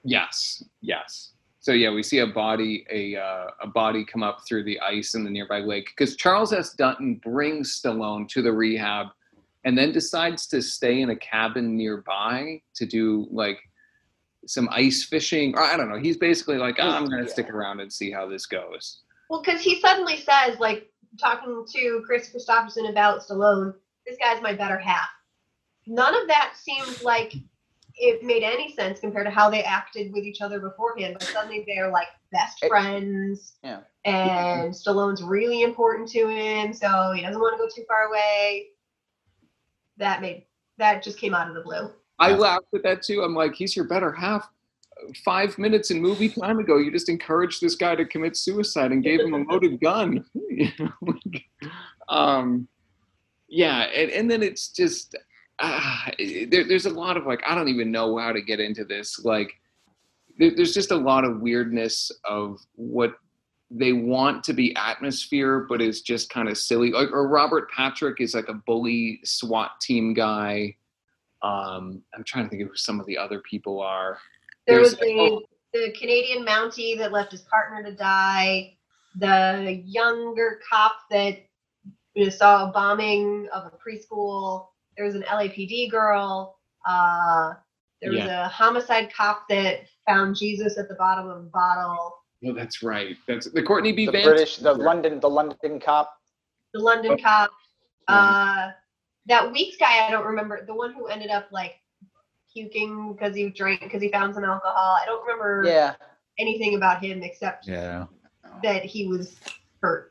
Yes, yes. So yeah, we see a body a uh, a body come up through the ice in the nearby lake because Charles S. Dutton brings Stallone to the rehab, and then decides to stay in a cabin nearby to do like some ice fishing. I don't know. He's basically like, "Ah, I'm going to stick around and see how this goes. Well, because he suddenly says, like, talking to Kris Kristofferson about Stallone, this guy's my better half. None of that seemed like it made any sense compared to how they acted with each other beforehand. But suddenly they're like best friends. Yeah. And Stallone's really important to him, so he doesn't want to go too far away. that made that just came out of the blue. I laughed at that too. I'm like, he's your better half. Five minutes in movie time ago, you just encouraged this guy to commit suicide and gave him a loaded gun. You know, like, um, yeah, and, and then it's just uh, there, there's a lot of like I don't even know how to get into this. Like, there, there's just a lot of weirdness of what they want to be atmosphere, but is just kind of silly. Like, or Robert Patrick is like a bully SWAT team guy. Um, I'm trying to think of who some of the other people are. There There's- was the, the Canadian Mountie that left his partner to die. The younger cop that you know, saw a bombing of a preschool. There was an LAPD girl. Uh, there was a homicide cop that found Jesus at the bottom of a bottle. Oh, that's right. That's the Courtney B. The Vance. British, the London, the London cop. The London Oh. cop. Uh, that Weeks guy, I don't remember. The one who ended up like puking because he drank because he found some alcohol. I don't remember Yeah. anything about him except Yeah. that he was hurt.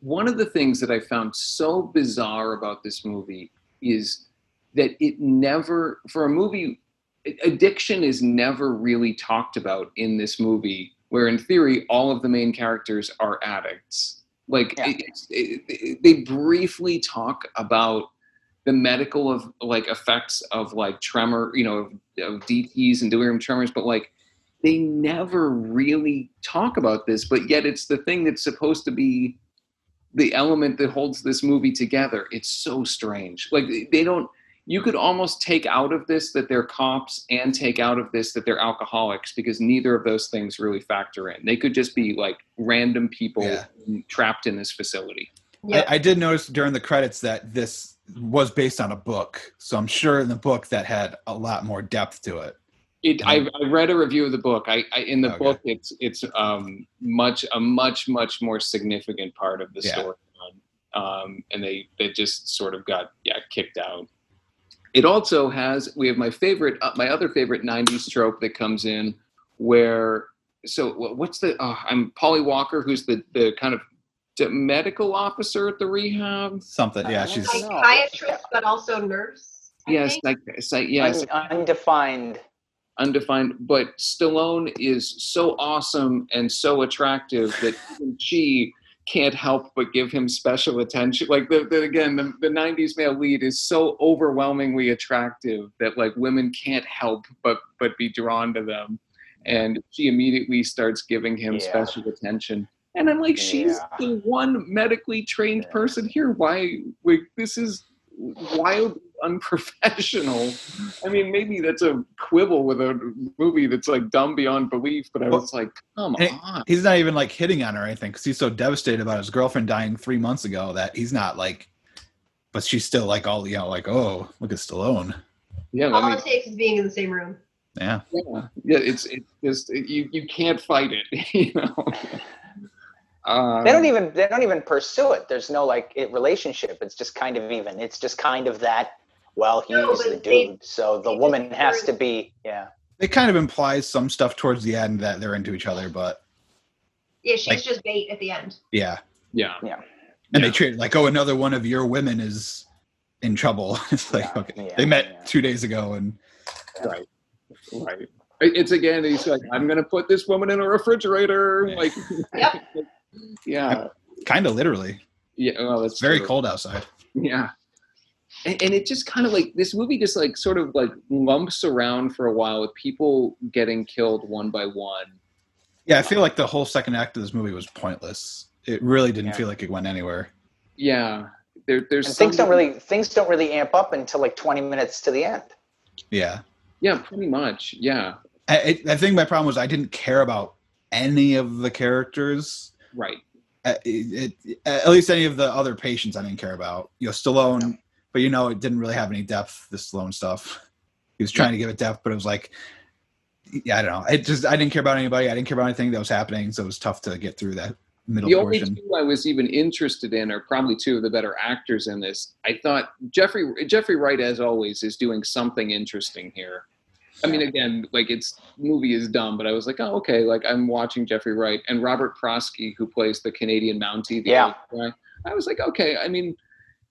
one of the things that I found so bizarre about this movie is that it never, for a movie, addiction is never really talked about in this movie, where in theory, all of the main characters are addicts. Like, Yeah. it, it, it- they briefly talk about the medical of like effects of like tremor, you know, of, of DTs and delirium tremors, but like they never really talk about this, but yet it's the thing that's supposed to be the element that holds this movie together. It's so strange. Like they don't you could almost take out of this that they're cops and take out of this that they're alcoholics because neither of those things really factor in. They could just be like random people Yeah. trapped in this facility. Yeah. I, I did notice during the credits that this was based on a book, so I'm sure in the book that had a lot more depth to it. It, I, I read a review of the book. I, I in the Okay. book, it's it's um, much a much much more significant part of the Yeah. story, um, and they they just sort of got yeah kicked out. It also has we have my favorite uh, my other favorite '90s trope that comes in where so what's the uh, I'm Polly Walker who's the the kind of medical officer at the rehab. Something, yeah. Uh, She's I- Psychiatrist, but also nurse. Yes, think. like, psych, yes, Un- undefined. undefined but stallone is so awesome and so attractive that even she can't help but give him special attention like the, the again the, the 90s male lead is so overwhelmingly attractive that like women can't help but but be drawn to them and she immediately starts giving him Yeah. special attention and i'm like she's Yeah. the one medically trained Yeah. person here why like this is wildly unprofessional I mean, maybe that's a quibble with a movie that's like dumb beyond belief, but I Well, was like, come and on. he's not even like hitting on her or anything because he's so devastated about his girlfriend dying three months ago that he's not like. But she's still like all you know, like oh look at Stallone. Yeah, All I mean, it takes is being in the same room. Yeah, yeah, yeah. It's it's just it, you you can't fight it, you know. Um, They don't even they don't even pursue it. There's no like it relationship. It's just kind of even. It's just kind of that. Well, he's No, the but they- dude, so the woman has weren't- to be. Yeah. it kind of implies some stuff towards the end that they're into each other, but Yeah, she's Like- just bait at the end. yeah, Yeah, Yeah. and Yeah. they treat it like oh another one of your women is in trouble. It's like Yeah, okay, yeah, they met yeah. two days ago and right, right. It's again. He's like, I'm gonna put this woman in a refrigerator. Yeah. Like, Yep. yeah, kind of literally. yeah. Well, that's It's very true. cold outside. Yeah. And, and it just kind of like this movie just like sort of like lumps around for a while with people getting killed one by one. Yeah, I feel like the whole second act of this movie was pointless. It really didn't Yeah. feel like it went anywhere. Yeah. There, there's And things don't really things don't really amp up until like 20 minutes to the end. Yeah, Yeah, pretty much. Yeah. I, I I think my problem was I didn't care about any of the characters. Right. At, it, at least any of the other patients I didn't care about. You know, Stallone, but you know, it didn't really have any depth. The Stallone stuff. He was trying to give it depth, but it was like, yeah, I don't know. It just I didn't care about anybody. I didn't care about anything that was happening, so it was tough to get through that middle The only portion. two I was even interested in are probably two of the better actors in this. I thought Jeffrey Jeffrey Wright, as always, is doing something interesting here. I mean, again, like it's movie is dumb, but I was like, oh, okay, like I'm watching Jeffrey Wright and Robert Prosky, who plays the Canadian Mountie, the Yeah. guy. I was like, okay, I mean,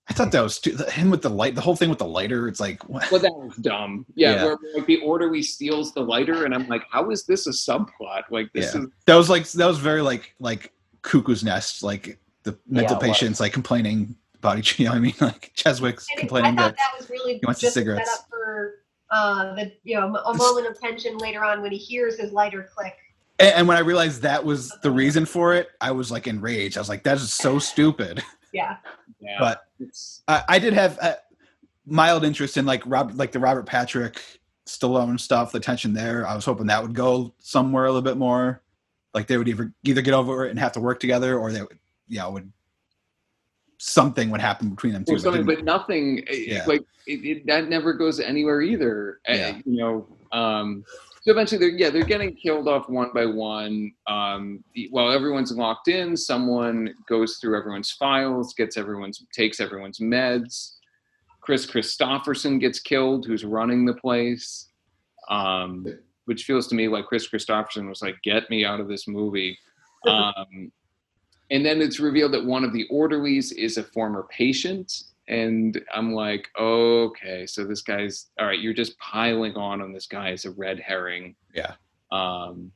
I thought that was too, him with the light. The whole thing with the lighter. It's like what? Well, that was dumb. Yeah, Yeah. Where, like the orderly steals the lighter, and I'm like, how is this a subplot? Like this Yeah. is that was like that was very like like cuckoo's nest. Like the mental it was. patients like complaining about each. You know what I mean? Like Cheswick's And it- complaining I thought that that was really he wants the just a cigarettes. setup for uh, the you know a moment of tension later on when he hears his lighter click. And, and when I realized that was the reason for it, I was like enraged. I was like, that is so stupid. Yeah, yeah. But I, I did have a mild interest in like Rob, like the Robert Patrick Stallone stuff, the tension there. I was hoping that would go somewhere a little bit more. Like they would either either get over it and have to work together, or they would, yeah, would something would happen between them or two. something, didn't- but nothing. eh, Yeah. Like it, it, that never goes anywhere either. Eh, Yeah. You know. Um, so eventually, they're yeah they're getting killed off one by one. Um, while everyone's locked in, someone goes through everyone's files, gets everyone's takes everyone's meds. Kris Kristofferson gets killed, who's running the place. Um, which feels to me like Kris Kristofferson was like, "Get me out of this movie." Um, and then it's revealed that one of the orderlies is a former patient, and I'm like, "Okay, so this guy's all right. You're just piling on on this guy as a red herring." Yeah. Um,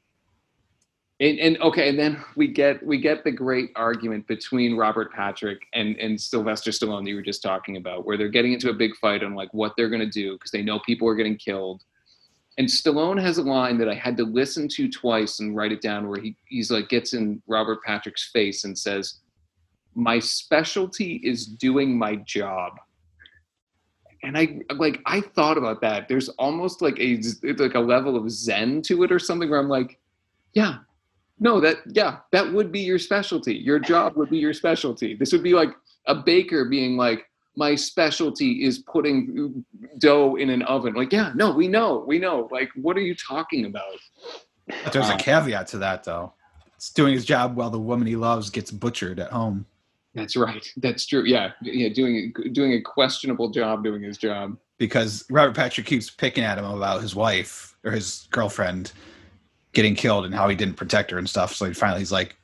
and, and okay, and then we get we get the great argument between Robert Patrick and and Sylvester Stallone that you were just talking about, where they're getting into a big fight on like what they're gonna do because they know people are getting killed. And Stallone has a line that I had to listen to twice and write it down, where he he's like gets in Robert Patrick's face and says, "My specialty is doing my job." And I like I thought about that. There's almost like a like a level of zen to it or something where I'm like, yeah, no, that yeah, that would be your specialty. Your job would be your specialty. This would be like a baker being like, my specialty is putting dough in an oven. Like, yeah, no, we know, we know. Like, what are you talking about? But there's a Uh, caveat to that, though. It's doing his job while the woman he loves gets butchered at home. That's right. That's true. Yeah, yeah, doing doing a questionable job doing his job. because Robert Patrick keeps picking at him about his wife or his girlfriend getting killed and how he didn't protect her and stuff. So he finally he's like,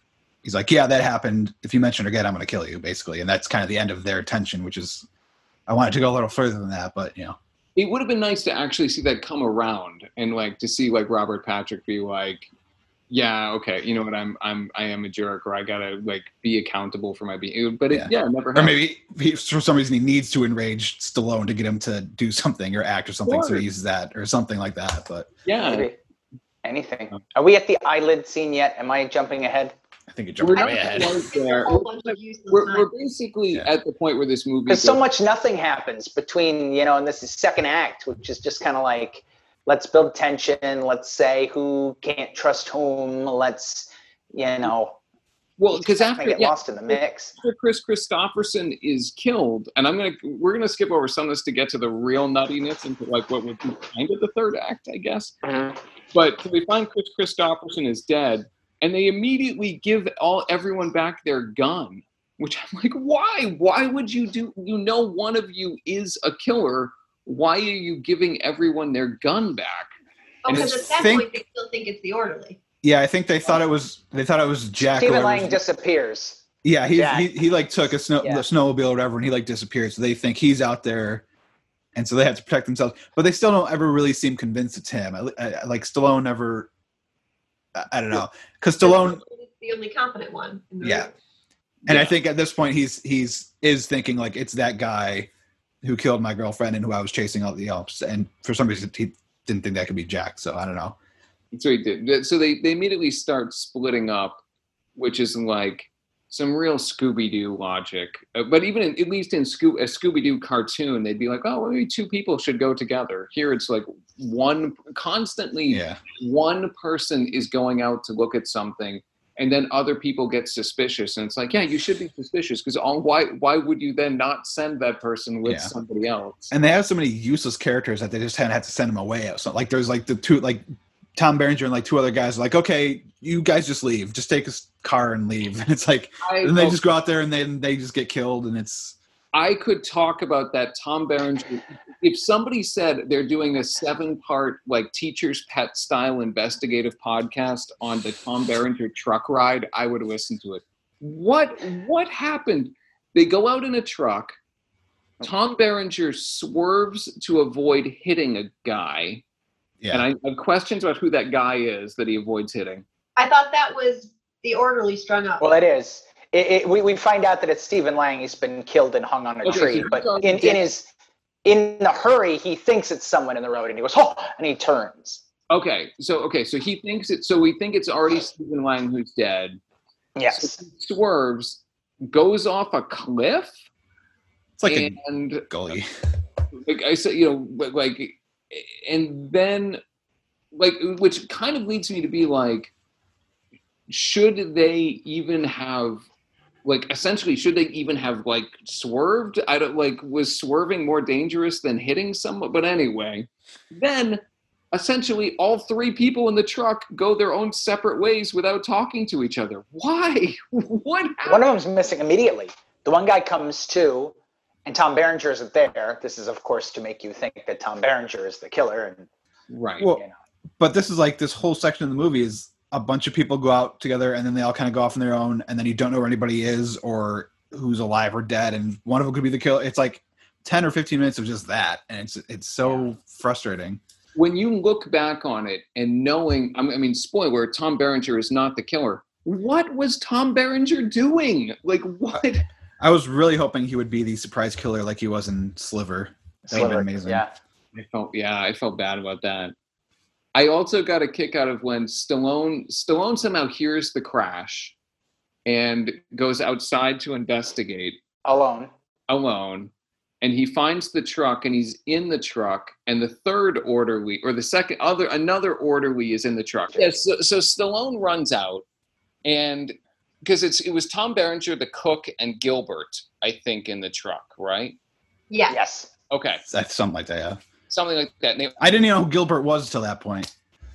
he's like, yeah, that happened. If you mention her again, I'm going to kill you, basically. And that's kind of the end of their tension, which is, I wanted to go a little further than that, but you know, It would have been nice to actually see that come around and like to see like Robert Patrick be like, yeah, okay, you know what, I'm I'm I am a jerk or I gotta like be accountable for my being. But it, Yeah. yeah. never. or maybe he, for some reason he needs to enrage Stallone to get him to do something or act or something. So he uses that or something like that. But yeah. Maybe. Anything. Are we at the eyelid scene yet? Am I jumping ahead? I think it We're jumped not way ahead. quite It's there. whole bunch of useless We're, we're basically Yeah. at the point where this movie. Because so much nothing happens between, you know, and this is second act, which is just kind of like, let's build tension. Let's say who can't trust whom. Let's, you know, Well, because kinda after get yeah, lost in the mix. after Kris Kristofferson is killed, and I'm gonna we're gonna skip over some of this to get to the real nuttiness into like what would be kind of the third act, I guess. Mm-hmm. But we find Kris Kristofferson is dead, and they immediately give all everyone back their gun. Which I'm like, why? Why would you do? You know, one of you is a killer. Why are you giving everyone their gun back? Oh, because it's at that think- point they still think it's the orderly. Yeah, I think they thought it was they thought it was Jack. or Stephen whatever. Lang disappears. Yeah, he, he he like took a snow Yeah. the snowmobile or whatever, and he like disappeared. So they think he's out there, and so they have to protect themselves. But they still don't ever really seem convinced it's him. I, I, like Stallone never. I, I don't know, because Stallone, He's the only competent one. in the Yeah. room. and I think at this point he's he's is thinking like it's that guy who killed my girlfriend and who I was chasing all the helps, and for some reason he didn't think that could be Jack. So I don't know. So he did. So they, they immediately start splitting up, which is like some real Scooby Doo logic. Uh, but even in, at least in Scoo- a Scooby Doo cartoon, they'd be like, oh, well, maybe two people should go together. Here it's like one constantly Yeah, one person is going out to look at something. And then other people get suspicious, and it's like, yeah, you should be suspicious because all why why would you then not send that person with Yeah. somebody else? and they have so many useless characters that they just had, had to send them away. So like there's like the two like Tom Berenger and like two other guys are like okay, you guys just leave, just take a car and leave. And it's like I, and they just go out there and then they just get killed and it's I could talk about that Tom Berenger. If somebody said they're doing a seven-part like teacher's pet style investigative podcast on the Tom Berenger truck ride, I would listen to it. What what happened? They go out in a truck. Tom Berenger swerves to avoid hitting a guy, Yeah. and I have questions about who that guy is that he avoids hitting. I thought that was the orderly strung up. Well, it is. It, it, we, we find out that it's Stephen Lang. He's been killed and hung on a Okay, tree. But in, in his in the hurry, he thinks it's someone in the road, and he goes, "Oh!" and he turns. Okay, so okay, so he thinks it. So we think it's already Stephen Lang who's dead. Yes. So he swerves, goes off a cliff, It's like a and gully. like I said, you know, like, like, and then, like, which kind of leads me to be like, should they even have, like, essentially, should they even have like swerved? I don't like, was swerving more dangerous than hitting someone? But anyway, then essentially all three people in the truck go their own separate ways without talking to each other. Why? What happened? One of them's missing immediately. The one guy comes to, and Tom Berenger isn't there. This is, of course, to make you think that Tom Berenger is the killer. And Right. Well, you know. but this is like this whole section of the movie is a bunch of people go out together and then they all kind of go off on their own and then you don't know where anybody is or who's alive or dead and one of them could be the killer. It's like 10 or 15 minutes of just that and it's it's so frustrating. when you look back on it and knowing, I mean, I mean, spoiler, Tom Berenger is not the killer. What was Tom Berenger doing? Like, what? I was really hoping he would be the surprise killer like he was in Sliver. That would've been Sliver, amazing. Yeah. I felt, yeah, I felt bad about that. I also got a kick out of when Stallone, Stallone somehow hears the crash and goes outside to investigate Alone. alone. And he finds the truck and he's in the truck, and the third orderly or the second other another orderly is in the truck. Yes, so, so Stallone runs out, and because it's it was Tom Berenger, the cook, and Gilbert, I think, in the truck, right? yeah. Yes. Okay, That's something like that, yeah. Something like that. They- I didn't even know who Gilbert was till that point. I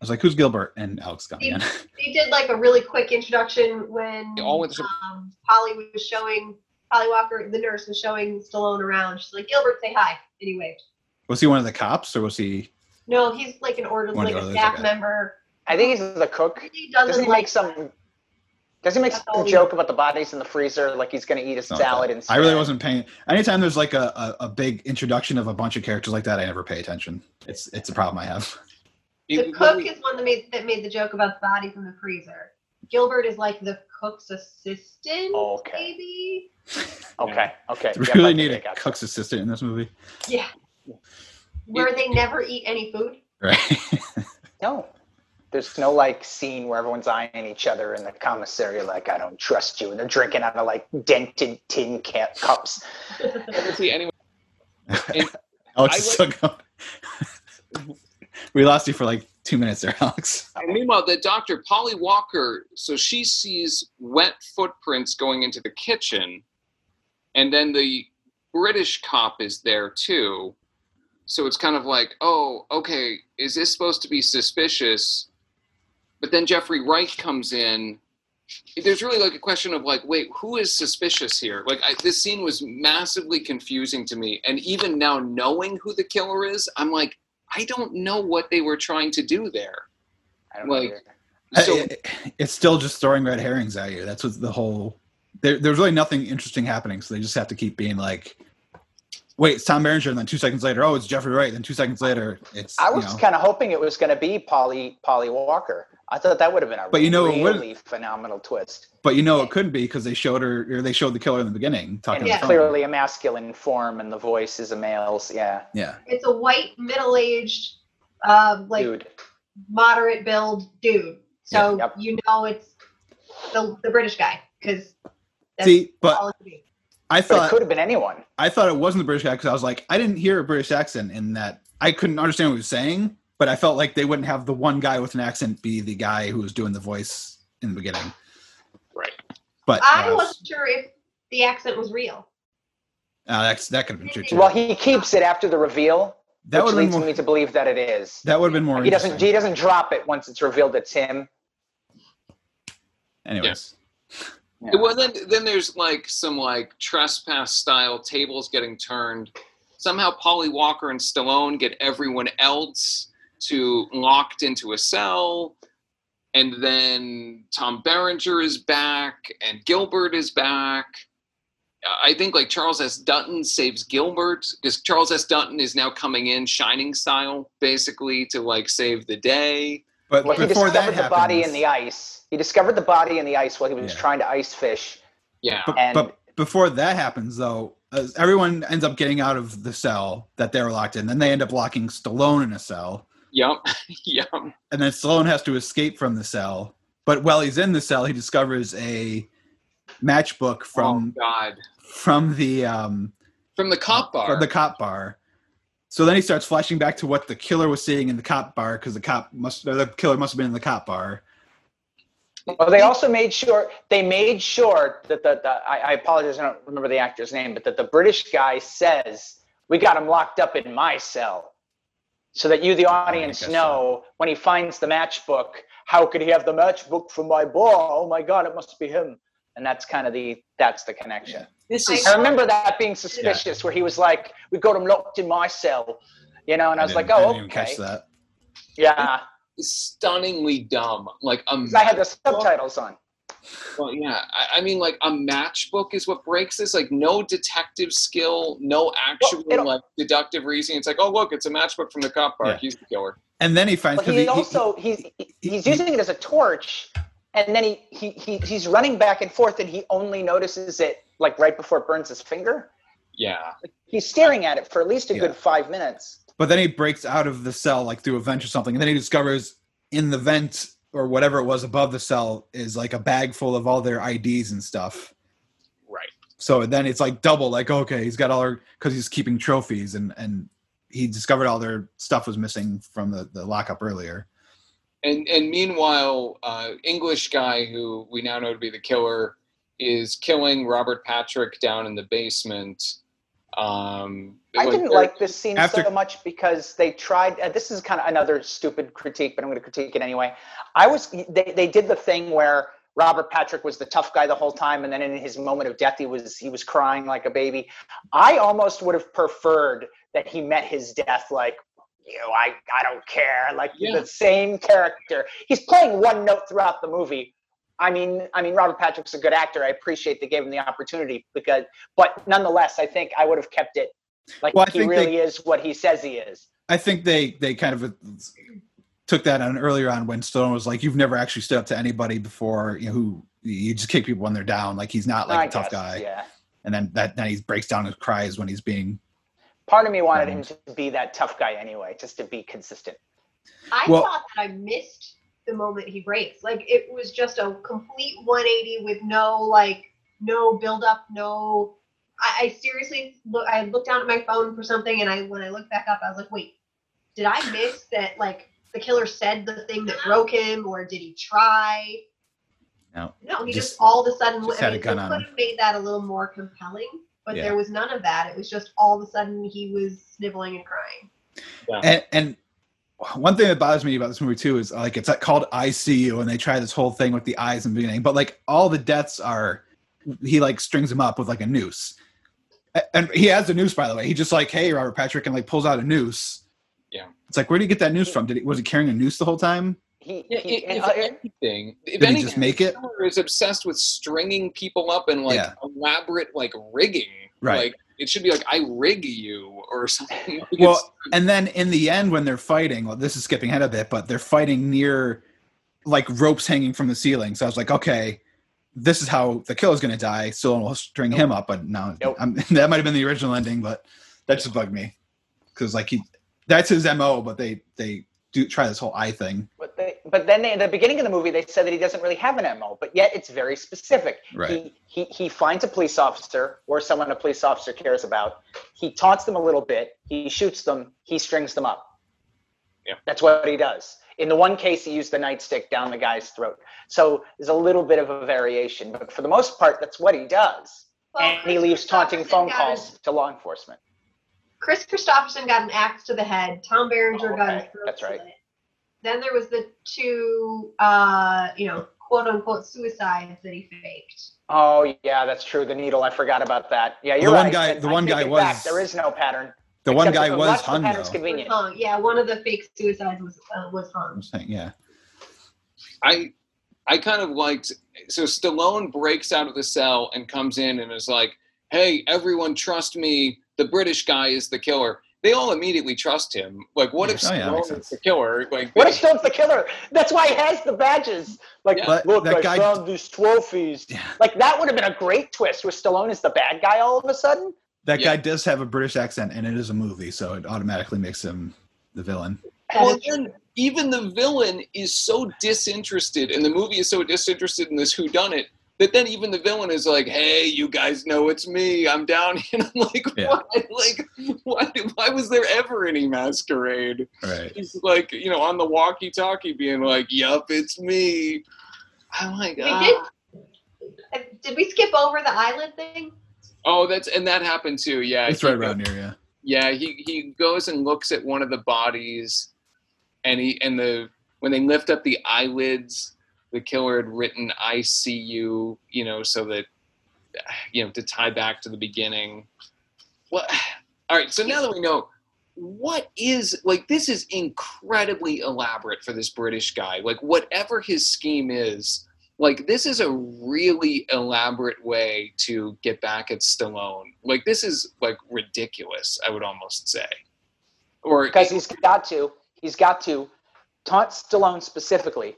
was like, who's Gilbert? And Alex got me in. They did like a really quick introduction when all went to- um, Polly was showing Polly Walker, the nurse, was showing Stallone around. She's like, Gilbert, say hi. And he waved. Was he one of the cops or was he No, he's like an orderly, like a staff okay. member. I think he's the cook. He Doesn't doesn't he like make some? Does he make That's some all he- joke about the bodies in the freezer, like he's going to eat a something salad that? instead? I really wasn't paying anytime there's like a, a, a big introduction of a bunch of characters like that, I never pay attention. It's it's a problem I have. The cook is one that made that made the joke about the body from the freezer. Gilbert is like the cook's assistant, Okay. maybe. Okay. Okay. Do we Yep, really need a a I cook's assistant in this movie? Yeah. Where they never eat any food. Right. No. There's no like scene where everyone's eyeing each other in the commissary, like I don't trust you, and they're drinking out of like dented tin ca- cups. Let's see, anyway, Alex I is still going. we lost you for like two minutes there, Alex. And meanwhile, the doctor, Polly Walker, so she sees wet footprints going into the kitchen, and then the British cop is there too. So it's kind of like, oh, okay, is this supposed to be suspicious? But then Jeffrey Wright comes in. There's really like a question of like, wait, who is suspicious here? Like, I, this scene was massively confusing to me, and even now knowing who the killer is, I'm like, I don't know what they were trying to do there. I don't. Like- either. So, I- it's still just throwing red herrings at you. That's what the whole. There, there's really nothing interesting happening, so they just have to keep being like, "Wait, it's Tom Berenger," and then two seconds later, "Oh, it's Jeffrey Wright." Then two seconds later, it's I you was know, kind of hoping it was going to be Polly Polly Walker. I thought that would have been a But you know, it would- really phenomenal twist. but you know it couldn't be because they showed her or they showed the killer in the beginning talking And on it's clearly a masculine form, and the voice is a male's. Yeah, Yeah, It's a white, middle-aged, uh, like dude. moderate build dude. So Yep. you know it's the, the British guy because that's see, but all it could be. I But it could have been anyone. I thought it wasn't the British guy because I was like, I didn't hear a British accent in that. I couldn't understand what he was saying, but I felt like they wouldn't have the one guy with an accent be the guy who was doing the voice in the beginning. Right. But I uh, wasn't sure if the accent was real. uh, that's, that could have been true too. Well, he keeps it after the reveal, that which would have leads more. me to believe that it is. That would have been more. He doesn't. He doesn't drop it once it's revealed it's him. Anyways, Well, then then there's like some like trespass style tables getting turned. Somehow Polly Walker and Stallone get everyone else to locked into a cell, and then Tom Berenger is back and Gilbert is back, I think like Charles S. Dutton saves Gilbert because Charles S. Dutton is now coming in Shining style, basically to like save the day. But Well, he before that discovered the body in the ice. He discovered the body in the ice while he was Yeah. trying to ice fish. Yeah, But, And- but before that happens, though, uh, everyone ends up getting out of the cell that they were locked in. Then they end up locking Stallone in a cell, yep, yep. and then Stallone has to escape from the cell. But while he's in the cell, he discovers a matchbook from oh God, from the um, from the cop bar. from the cop bar. So then he starts flashing back to what the killer was seeing in the cop bar because the cop must the killer must have been in the cop bar. Well, they also made sure they made sure that the, the I, I apologize, I don't remember the actor's name, but that the British guy says we got him locked up in my cell, so that you, the audience, guess know when he finds the matchbook, how could he have the matchbook from my bar? Oh my God, it must be him. And that's kind of the that's the connection. this I is I remember that being suspicious, where he was like, "We got him locked in my cell," you know, and I was like, didn't- "Oh, didn't even catch okay, that. yeah." stunningly dumb. Like a 'Cause I had the subtitles on. Well, yeah. I, I mean, like a matchbook is what breaks this. Like no detective skill, no actual it'll- like deductive reasoning. It's like, oh look, it's a matchbook from the cop bar. Yeah. He's the killer. And then he finds But because he, he, he- also he's he- he's he- using it as a torch, and then he, he he he's running back and forth, and he only notices it like right before it burns his finger. Yeah. He's staring at it for at least a Yeah. good five minutes. But then he breaks out of the cell like through a vent or something, and then he discovers in the vent or whatever it was above the cell is like a bag full of all their IDs and stuff. Right. So then it's like double, like okay, he's got all our because he's keeping trophies and and he discovered all their stuff was missing from the the lockup earlier. And and meanwhile, uh, English guy who we now know to be the killer is killing Robert Patrick down in the basement. Um, I didn't like this scene After- so much because they tried. Uh, this is kind of another stupid critique, but I'm going to critique it anyway. I was they, they did the thing where Robert Patrick was the tough guy the whole time, and then in his moment of death, he was he was crying like a baby. I almost would have preferred that he met his death like. You know, I, I don't care. Like Yeah. the same character. He's playing one note throughout the movie. I mean, I mean, Robert Patrick's a good actor. I appreciate they gave him the opportunity because, but nonetheless, I think I would have kept it like Well, I he think really they- is what he says he is. I think they they kind of took that on earlier on when Stone was like, "You've never actually stood up to anybody before. You know, who you just kick people when they're down. Like he's not like I a tough guess, guy." Yeah. And then that then he breaks down and cries when he's being. Part of me wanted him Um, to be that tough guy anyway, just to be consistent. I Well- thought that I missed the moment he breaks. Like it was just a complete 180 with no like no build up, no. I, I seriously look. I looked down at my phone for something, and I when I looked back up, I was like, wait, did I miss that? Like the killer said the thing that broke him, or did he try? No. No, he just, Just- all of a sudden. just I had a mean, gun they on could have made that a little more compelling, but Yeah. there was none of that. It was just all of a sudden he was sniveling and crying. And and one thing that bothers me about this movie too is like it's like called ICU, and they try this whole thing with the eyes in the beginning, but like all the deaths are he like strings him up with like a noose. And he has a noose, by the way. He just like, hey, Robert Patrick, and like pulls out a noose. Yeah. It's like, where did he get that noose from? Did he was he carrying a noose the whole time? He, Yeah, he if, uh, anything, if Did he anything, just make it? Killer is obsessed with stringing people up and like Yeah. elaborate like rigging. Right. Like it should be like I rig you or something. Well, and then in the end, when they're fighting, well, this is skipping ahead a bit, but they're fighting near like ropes hanging from the ceiling. So I was like, okay, this is how the killer's going to die. Still, will string him up, but no, Nope. That might have been the original ending, but that just bugged me because like he, that's his mo. But they they do try this whole eye thing, but, they, but then they, in the beginning of the movie, they said that he doesn't really have an MO, but yet it's very specific. Right. He, he, he finds a police officer or someone a police officer cares about. He taunts them a little bit. He shoots them. He strings them up. Yeah. That's what he does. In the one case, he used the nightstick down the guy's throat. So there's a little bit of a variation, but for the most part, that's what he does. Well, and he leaves taunting phone Kristofferson got calls to law enforcement. Kris Kristofferson got an axe to the head. Tom Berenger Oh, got okay. his throat That's right. Slit. Then there was the two, uh, you know, quote unquote suicides that he faked. Oh yeah, that's true. The needle, I forgot about that. Yeah, you're The one right. guy- the I one guy it back. was- There is no pattern. the one guy was unless the hung convenient. Was hung. Yeah, one of the fake suicides was uh, was hung. I'm saying, yeah, I I kind of liked so Stallone breaks out of the cell and comes in and is like, "Hey, everyone, trust me. The British guy is the killer." They all immediately trust him. Like, what if Oh, yeah, Stallone is the killer? Like, What if Stone's the killer? That's why he has the badges. Like, Yeah. Look, that I guy- found these trophies. Yeah. Like that would have been a great twist, where Stallone is the bad guy all of a sudden. That Yeah. guy does have a British accent, and it is a movie, so it automatically makes him the villain. That well, then even the villain is so disinterested, and the movie is so disinterested in this who done it that then even the villain is like, "Hey, you guys know it's me. I'm down." here." And I'm like, Yeah. "Why? Like, why? Why was there ever any masquerade?" Right. He's like, you know, on the walkie-talkie, being like, "Yup, it's me." I'm like, We ah. did. uh, Did we skip over the eyelid thing? "Oh, that's and that happened too." Yeah, It's right around here, yeah. Yeah, he he goes and looks at one of the bodies, and he and the when they lift up the eyelids, the killer had written "I see you," you know, so that you know to tie back to the beginning. What? All right, so now that we know what is like this is incredibly elaborate for this British guy. Like whatever his scheme is, like this is a really elaborate way to get back at Stallone. Like this is like ridiculous, I would almost say. Or because he's got to he's got to taunt Stallone specifically.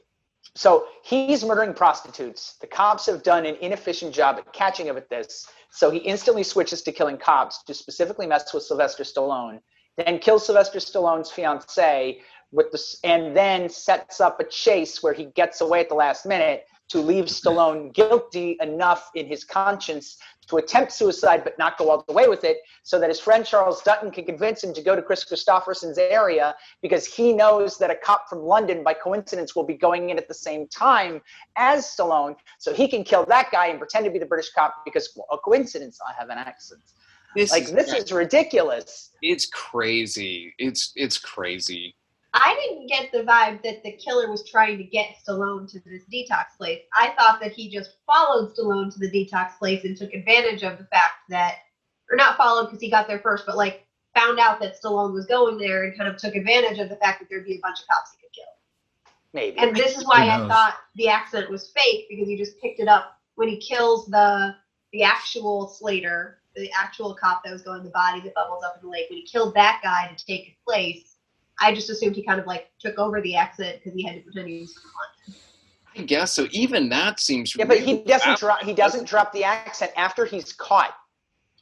So he's murdering prostitutes. The cops have done an inefficient job at catching him at this. So he instantly switches to killing cops to specifically mess with Sylvester Stallone. Then kills Sylvester Stallone's fiance with the and then sets up a chase where he gets away at the last minute to leave Stallone guilty enough in his conscience to attempt suicide but not go all the way with it so that his friend Charles Dutton can convince him to go to Kris Kristofferson's area because he knows that a cop from London, by coincidence, will be going in at the same time as Stallone. So he can kill that guy and pretend to be the British cop because, well, a coincidence, I have an accent. this Like, is, this is ridiculous. it's crazy. It's it's crazy. I didn't get the vibe that the killer was trying to get Stallone to this detox place. I thought that he just followed Stallone to the detox place and took advantage of the fact that, or not followed because he got there first, but like found out that Stallone was going there and kind of took advantage of the fact that there'd be a bunch of cops he could kill. Maybe. And this is why I thought the accent was fake because he just picked it up when he kills the the actual Slater, the actual cop that was going the body that bubbles up in the lake. When he killed that guy to take his place, I just assumed he kind of like took over the accent because he had to pretend he was from London. I guess so. Even that seems Yeah, but he doesn't drop. He doesn't drop the accent after he's caught.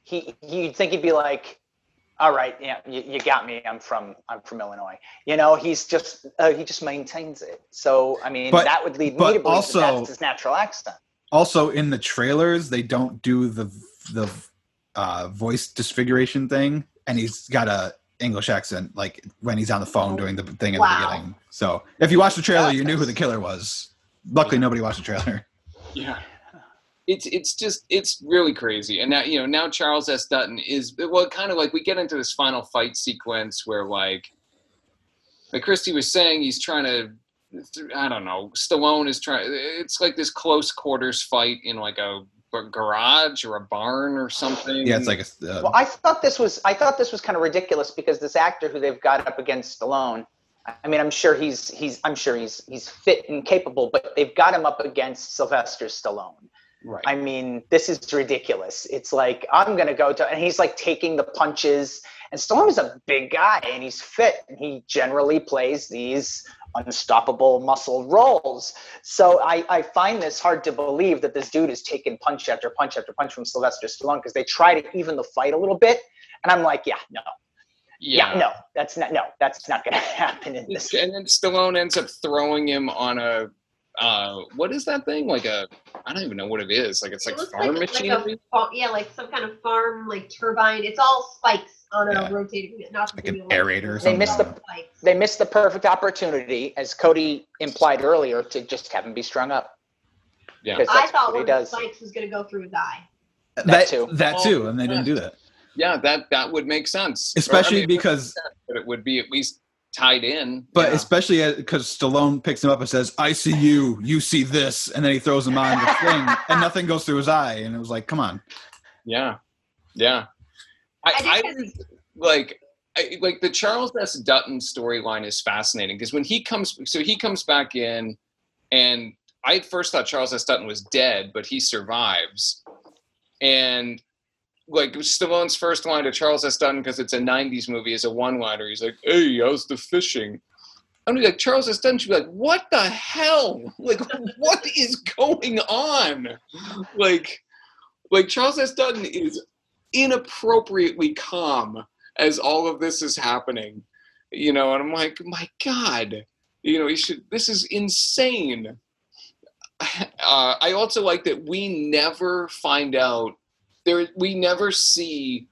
He you'd think he'd be like, "All right, yeah, you, you got me. I'm from I'm from Illinois." You know, he's just uh, he just maintains it. So I mean, But- that would lead me to believe also- that that's his natural accent. Also, in the trailers, they don't do the the uh, voice disfiguration thing, and he's got a English accent, like when he's on the phone doing the thing in Wow. the beginning. So, if you watched the trailer, you knew who the killer was. Luckily, nobody watched the trailer. Yeah. It's it's just it's really crazy. And now you know, now Charles S. Dutton is well kind of like we get into this final fight sequence where like like Christy was saying, he's trying to I don't know, Stallone is trying it's like this close quarters fight in like a b- garage or a barn or something. Yeah, it's like a, uh, Well, I thought this was I thought this was kind of ridiculous because this actor who they've got up against Stallone, I mean, I'm sure he's he's I'm sure he's he's fit and capable, but they've got him up against Sylvester Stallone. right. I mean, this is ridiculous. It's like I'm gonna go to, and he's like taking the punches. And Stallone is a big guy, and he's fit, and he generally plays these unstoppable muscle rolls. So I, I find this hard to believe that this dude is taking punch after punch after punch from Sylvester Stallone because they try to even the fight a little bit, and I'm like, yeah, no, yeah, no, that's not, no, that's not gonna happen in this. and then Stallone ends up throwing him on a uh, what is that thing? Like a I don't even know what it is. Like it's It like looks farm like, like a yeah, like some kind of farm like turbine. It's all spikes on a Yeah. rotating, not Like an really aerator or They missed the- spikes. They missed the perfect opportunity, as Cody implied earlier, to just have him be strung up. Yeah. I thought what one he of the does. spikes was gonna go through his eye. that, that too. that oh, too, and they didn't do that. Yeah, that that would make sense. Or, I Especially mean, because make sense, but it would be at least tied in. But Yeah. especially uh, because Stallone picks him up and says, "I see you, you see this," and then he throws him on the thing, and nothing goes through his eye, and it was like, "Come on." yeah, yeah. I, I I, like I, like the Charles S. Dutton storyline is fascinating because when he comes, so he comes back in, and I first thought Charles S. Dutton was dead, but he survives, and like Stallone's first line to Charles S. Dutton because it's a '90s movie is a one-liner. He's like, "Hey, how's the fishing?" I'm like Charles S. Dutton should be like, "What the hell? Like, what is going on?" Like, like Charles S. Dutton is inappropriately calm as all of this is happening, you know, and I'm like, my God, you know, he should. This is insane. Uh, I also like that we never find out there. We never see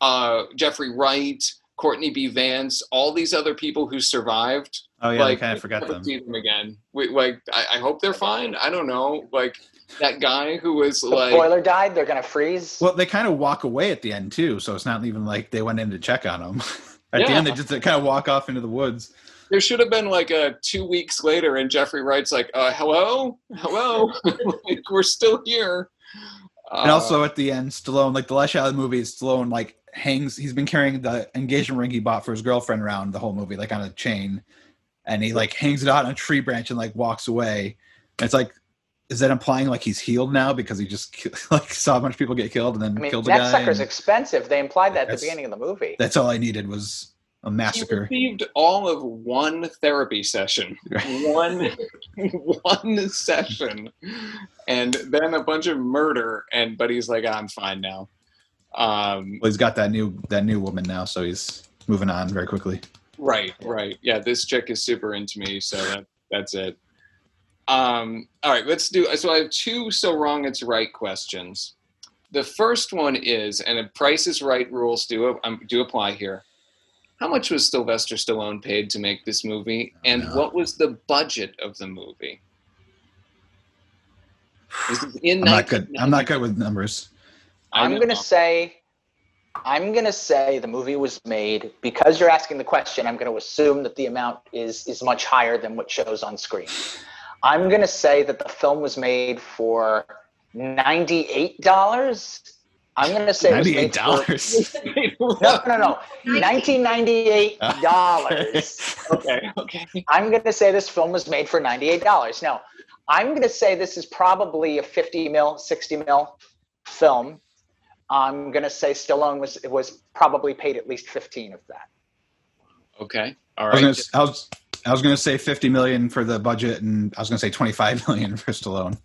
uh, Jeffrey Wright, Courtney B. Vance, all these other people who survived. Oh yeah, like, I kind of forgot them. See them again. We, like, I, I hope they're fine. I don't know. Like that guy who was The like, boiler died. They're gonna freeze. Well, they kind of walk away at the end too, so it's not even like they went in to check on them. at the end, they just kind of walk off into the woods. there should have been like a two weeks later, and Jeffrey Wright's like, uh, "Hello, hello, like, we're still here." And Uh, also at the end, Stallone, like the last shot of the movie, Stallone like hangs. He's been carrying the engagement ring he bought for his girlfriend around the whole movie, like on a chain, and he like hangs it out on a tree branch and like walks away. And it's like, is that implying like he's healed now because he just like saw a bunch of people get killed and then I mean, killed a that guy? sucker's and expensive. They implied that at the beginning of the movie. that's all I needed was a massacre. he massacre. received all of one therapy session, one one session, and then a bunch of murder. And but he's like, "I'm fine now." Um, Well, he's got that new that new woman now, so he's moving on very quickly. Right, right. Yeah, this chick is super into me, so that that's it. Um, all right, let's do. So I have two so wrong it's right questions. The first one is, and the Price is Right rules do um, do apply here. How much was Sylvester Stallone paid to make this movie, and no. what was the budget of the movie? This is in I'm not good. I'm not good with numbers. I I'm gonna say, I'm gonna say the movie was made because you're asking the question. I'm gonna assume that the amount is is much higher than what shows on screen. I'm gonna say that the film was made for ninety-eight dollars. I'm gonna say it was Ninety-eight made for- dollars. No, no, no, nineteen ninety-eight dollars. okay, okay. I'm going to say this film was made for $98. Now, I'm going to say this is probably a 50 mil, 60 mil film. I'm going to say Stallone was was probably paid at least 15 of that. Okay. All right. I was, gonna, I was I was gonna say 50 million for the budget, and I was gonna say 25 million for Stallone.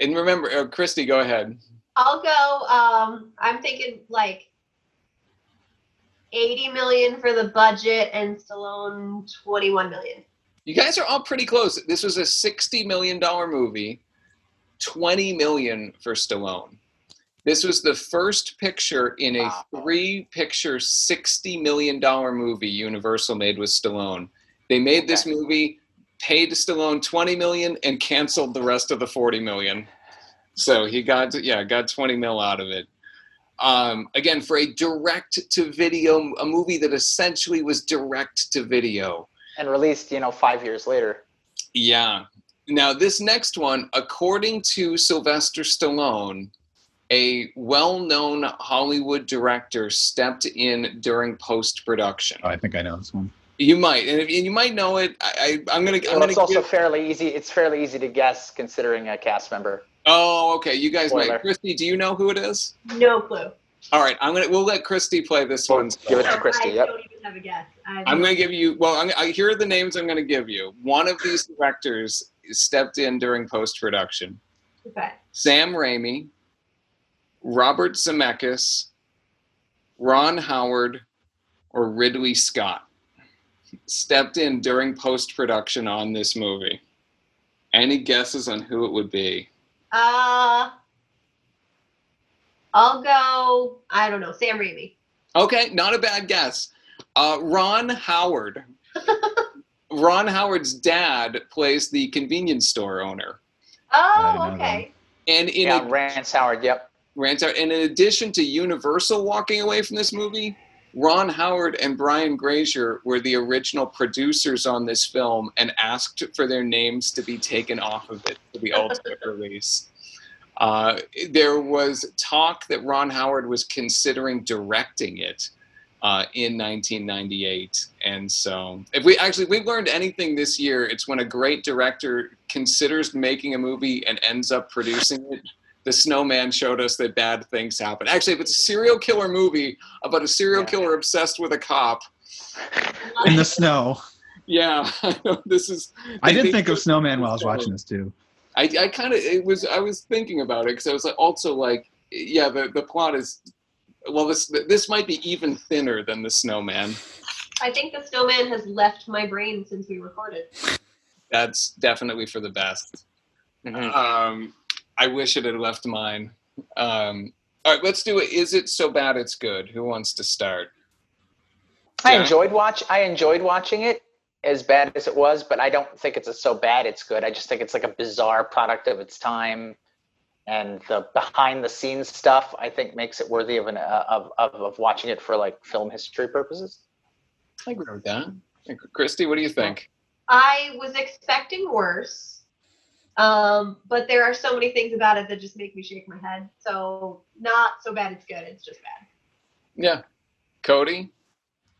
And remember, uh, Christy, go ahead. I'll go. Um, I'm thinking like 80 million for the budget and Stallone 21 million. You guys are all pretty close. This was a sixty million dollar movie, twenty million for Stallone. This was the first picture in a Wow. three-picture, sixty million dollar movie Universal made with Stallone. They made this movie, paid Stallone twenty million, and canceled the rest of the forty million. So he got yeah got twenty mil out of it. Um, again, for a direct-to-video, a movie that essentially was direct-to-video. And released, you know, five years later. Yeah. Now, this next one, according to Sylvester Stallone, a well known Hollywood director stepped in during post production. Oh, I think I know this one. You might, and, if, and you might know it. I, I, I'm going to. I'm Well, gonna it's also give- fairly easy. It's fairly easy to guess considering a cast member. oh, okay. You guys Spoiler. might. Christy, do you know who it is? No clue. All right. I'm going to. We'll let Christy play this Well, one. give it to So Christy. I Yep. don't even have a guess. I I'm going to give you. Well, I'm, I, here are the names I'm going to give you. One of these directors stepped in during post production. Okay. Sam Raimi, Robert Zemeckis, Ron Howard, or Ridley Scott stepped in during post production on this movie. Any guesses on who it would be? Uh, I'll go. I don't know. Sam Raimi. Okay, not a bad guess. Uh, Ron Howard. Ron Howard's dad plays the convenience store owner. Oh, okay. And in Yeah, a- Rance Howard. Yep. Rant out. And in addition to Universal walking away from this movie, Ron Howard and Brian Grazer were the original producers on this film and asked for their names to be taken off of it for the ultimate release. Uh, there was talk that Ron Howard was considering directing it uh, in 1998, and so if we actually we've learned anything this year, it's when a great director considers making a movie and ends up producing it the snowman showed us that bad things happen. Actually, if it's a serial killer movie about a serial Yeah. killer obsessed with a cop, in the snow. yeah, this is. I did think of Snowman while I was watching this too. I, I kind of it was I was thinking about it because I was like also like yeah the the plot is well this this might be even thinner than the snowman. I think the snowman has left my brain since we recorded. That's definitely for the best. Mhm. Um, I wish it had left mine. Um, all right, let's do it. Is it so bad it's good? Who wants to start? I Yeah. enjoyed watch. I enjoyed watching it, as bad as it was. But I don't think it's a, so bad it's good. I just think it's like a bizarre product of its time, and the behind the scenes stuff I think makes it worthy of an uh, of, of of watching it for like film history purposes. I agree with that. Christy, what do you think? I was expecting worse, um, but there are so many things about it that just make me shake my head. So not so bad it's good. It's just bad. Yeah, Cody.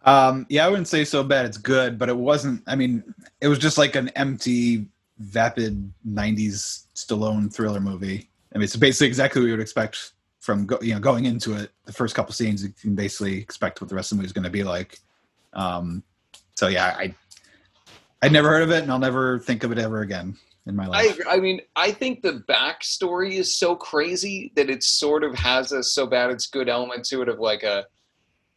Um, yeah, I wouldn't say so bad. It's good, but it wasn't. I mean, it was just like an empty, vapid '90s Stallone thriller movie. I mean, it's basically exactly what you would expect from go, you know going into it. The first couple scenes, you can basically expect what the rest of the movie is going to be like. Um, so yeah, I I'd never heard of it, and I'll never think of it ever again in my I, life. agree. I mean, I think the backstory is so crazy that it sort of has a so bad it's good element to it of like a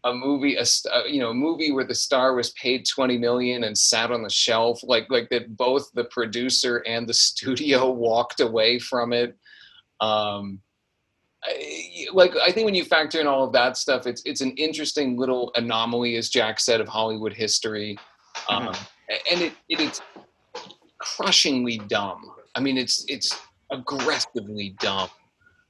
a movie, a uh, you know, a movie where the star was paid twenty million and sat on the shelf, like like that. Both the producer and the studio walked away from it. Um, I, like I think when you factor in all of that stuff, it's it's an interesting little anomaly, as Jack said, of Hollywood history, um, and it, it it's crushingly dumb. I mean, it's it's aggressively dumb.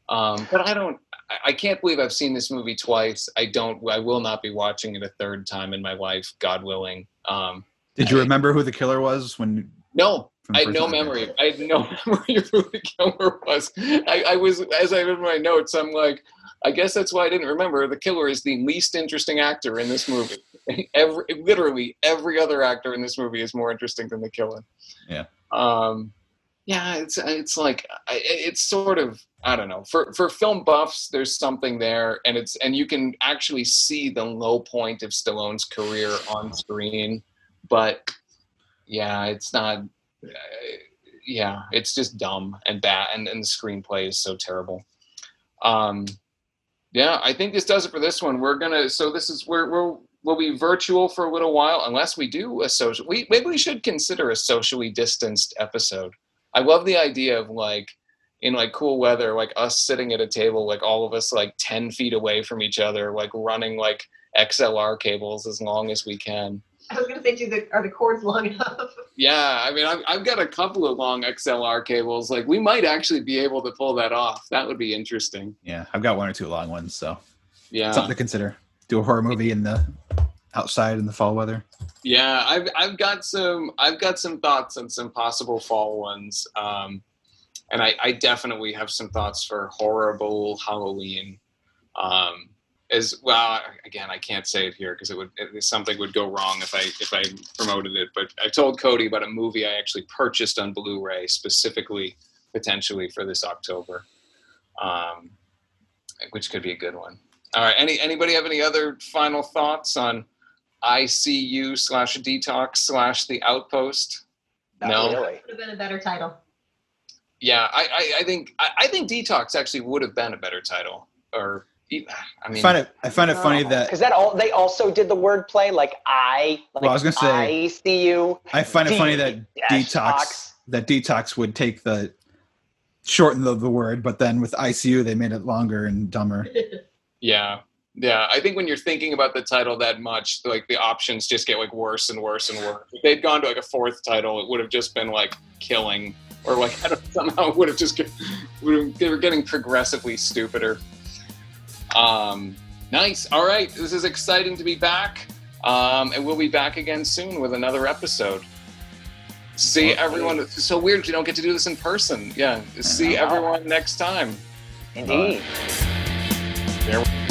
Um, but I don't. I- I can't believe I've seen this movie twice. I don't. I will not be watching it a third time in my life, God willing. Um, Did you remember who the killer was when? no, I had no memory. I had no memory of who the killer was. I, I was as I read my notes. I'm like, I guess that's why I didn't remember. The killer is the least interesting actor in this movie. Every literally every other actor in this movie is more interesting than the killer. Yeah. Um, yeah, it's it's like it's sort of I don't know for for film buffs. There's something there, and it's and you can actually see the low point of Stallone's career on screen, but yeah, it's not. Uh, yeah, it's just dumb and bad, and, and the screenplay is so terrible. Um, yeah, I think this does it for this one. We're gonna. So this is we're we're we'll be virtual for a little while unless we do a social. We maybe we should consider a socially distanced episode. I love the idea of like in like cool weather, like us sitting at a table, like all of us like ten feet away from each other, like running like XLR cables as long as we can. I was gonna say, do the are the cords long enough? Yeah, I mean, I've, I've got a couple of long XLR cables. Like, we might actually be able to pull that off. That would be interesting. Yeah, I've got one or two long ones, so Yeah, something to consider. Do a horror movie in the outside in the fall weather. yeah. I've I've got some I've got some thoughts on some possible fall ones. Um, and I, I definitely have some thoughts for horrible Halloween. Um, as well, again, I can't say it here because it would it, something would go wrong if I if I promoted it. But I told Cody about a movie I actually purchased on Blu-ray specifically, potentially for this October, um, which could be a good one. All right. Any anybody have any other final thoughts on ICU slash D-Tox slash the outpost? Not No. really. Would have been a better title. Yeah, I, I, I think I, I think D-Tox actually would have been a better title. Or I I mean, find it. I find it funny that because that all they also did the wordplay like I. Like, Well, I was gonna say- I see you. I find it funny that D-Tox that D-Tox would take the shorten the, the word, but then with ICU they made it longer and dumber. yeah, yeah. I think when you're thinking about the title that much, like the options just get like worse and worse and worse. If they'd gone to like a fourth title, it would have just been like killing, or like I don't, somehow would have just get, would have, they were getting progressively stupider. Um, nice. All right, this is exciting to be back, um, and we'll be back again soon with another episode. See everyone. It's so weird you don't get to do this in person. Yeah. See everyone next time. Indeed. There.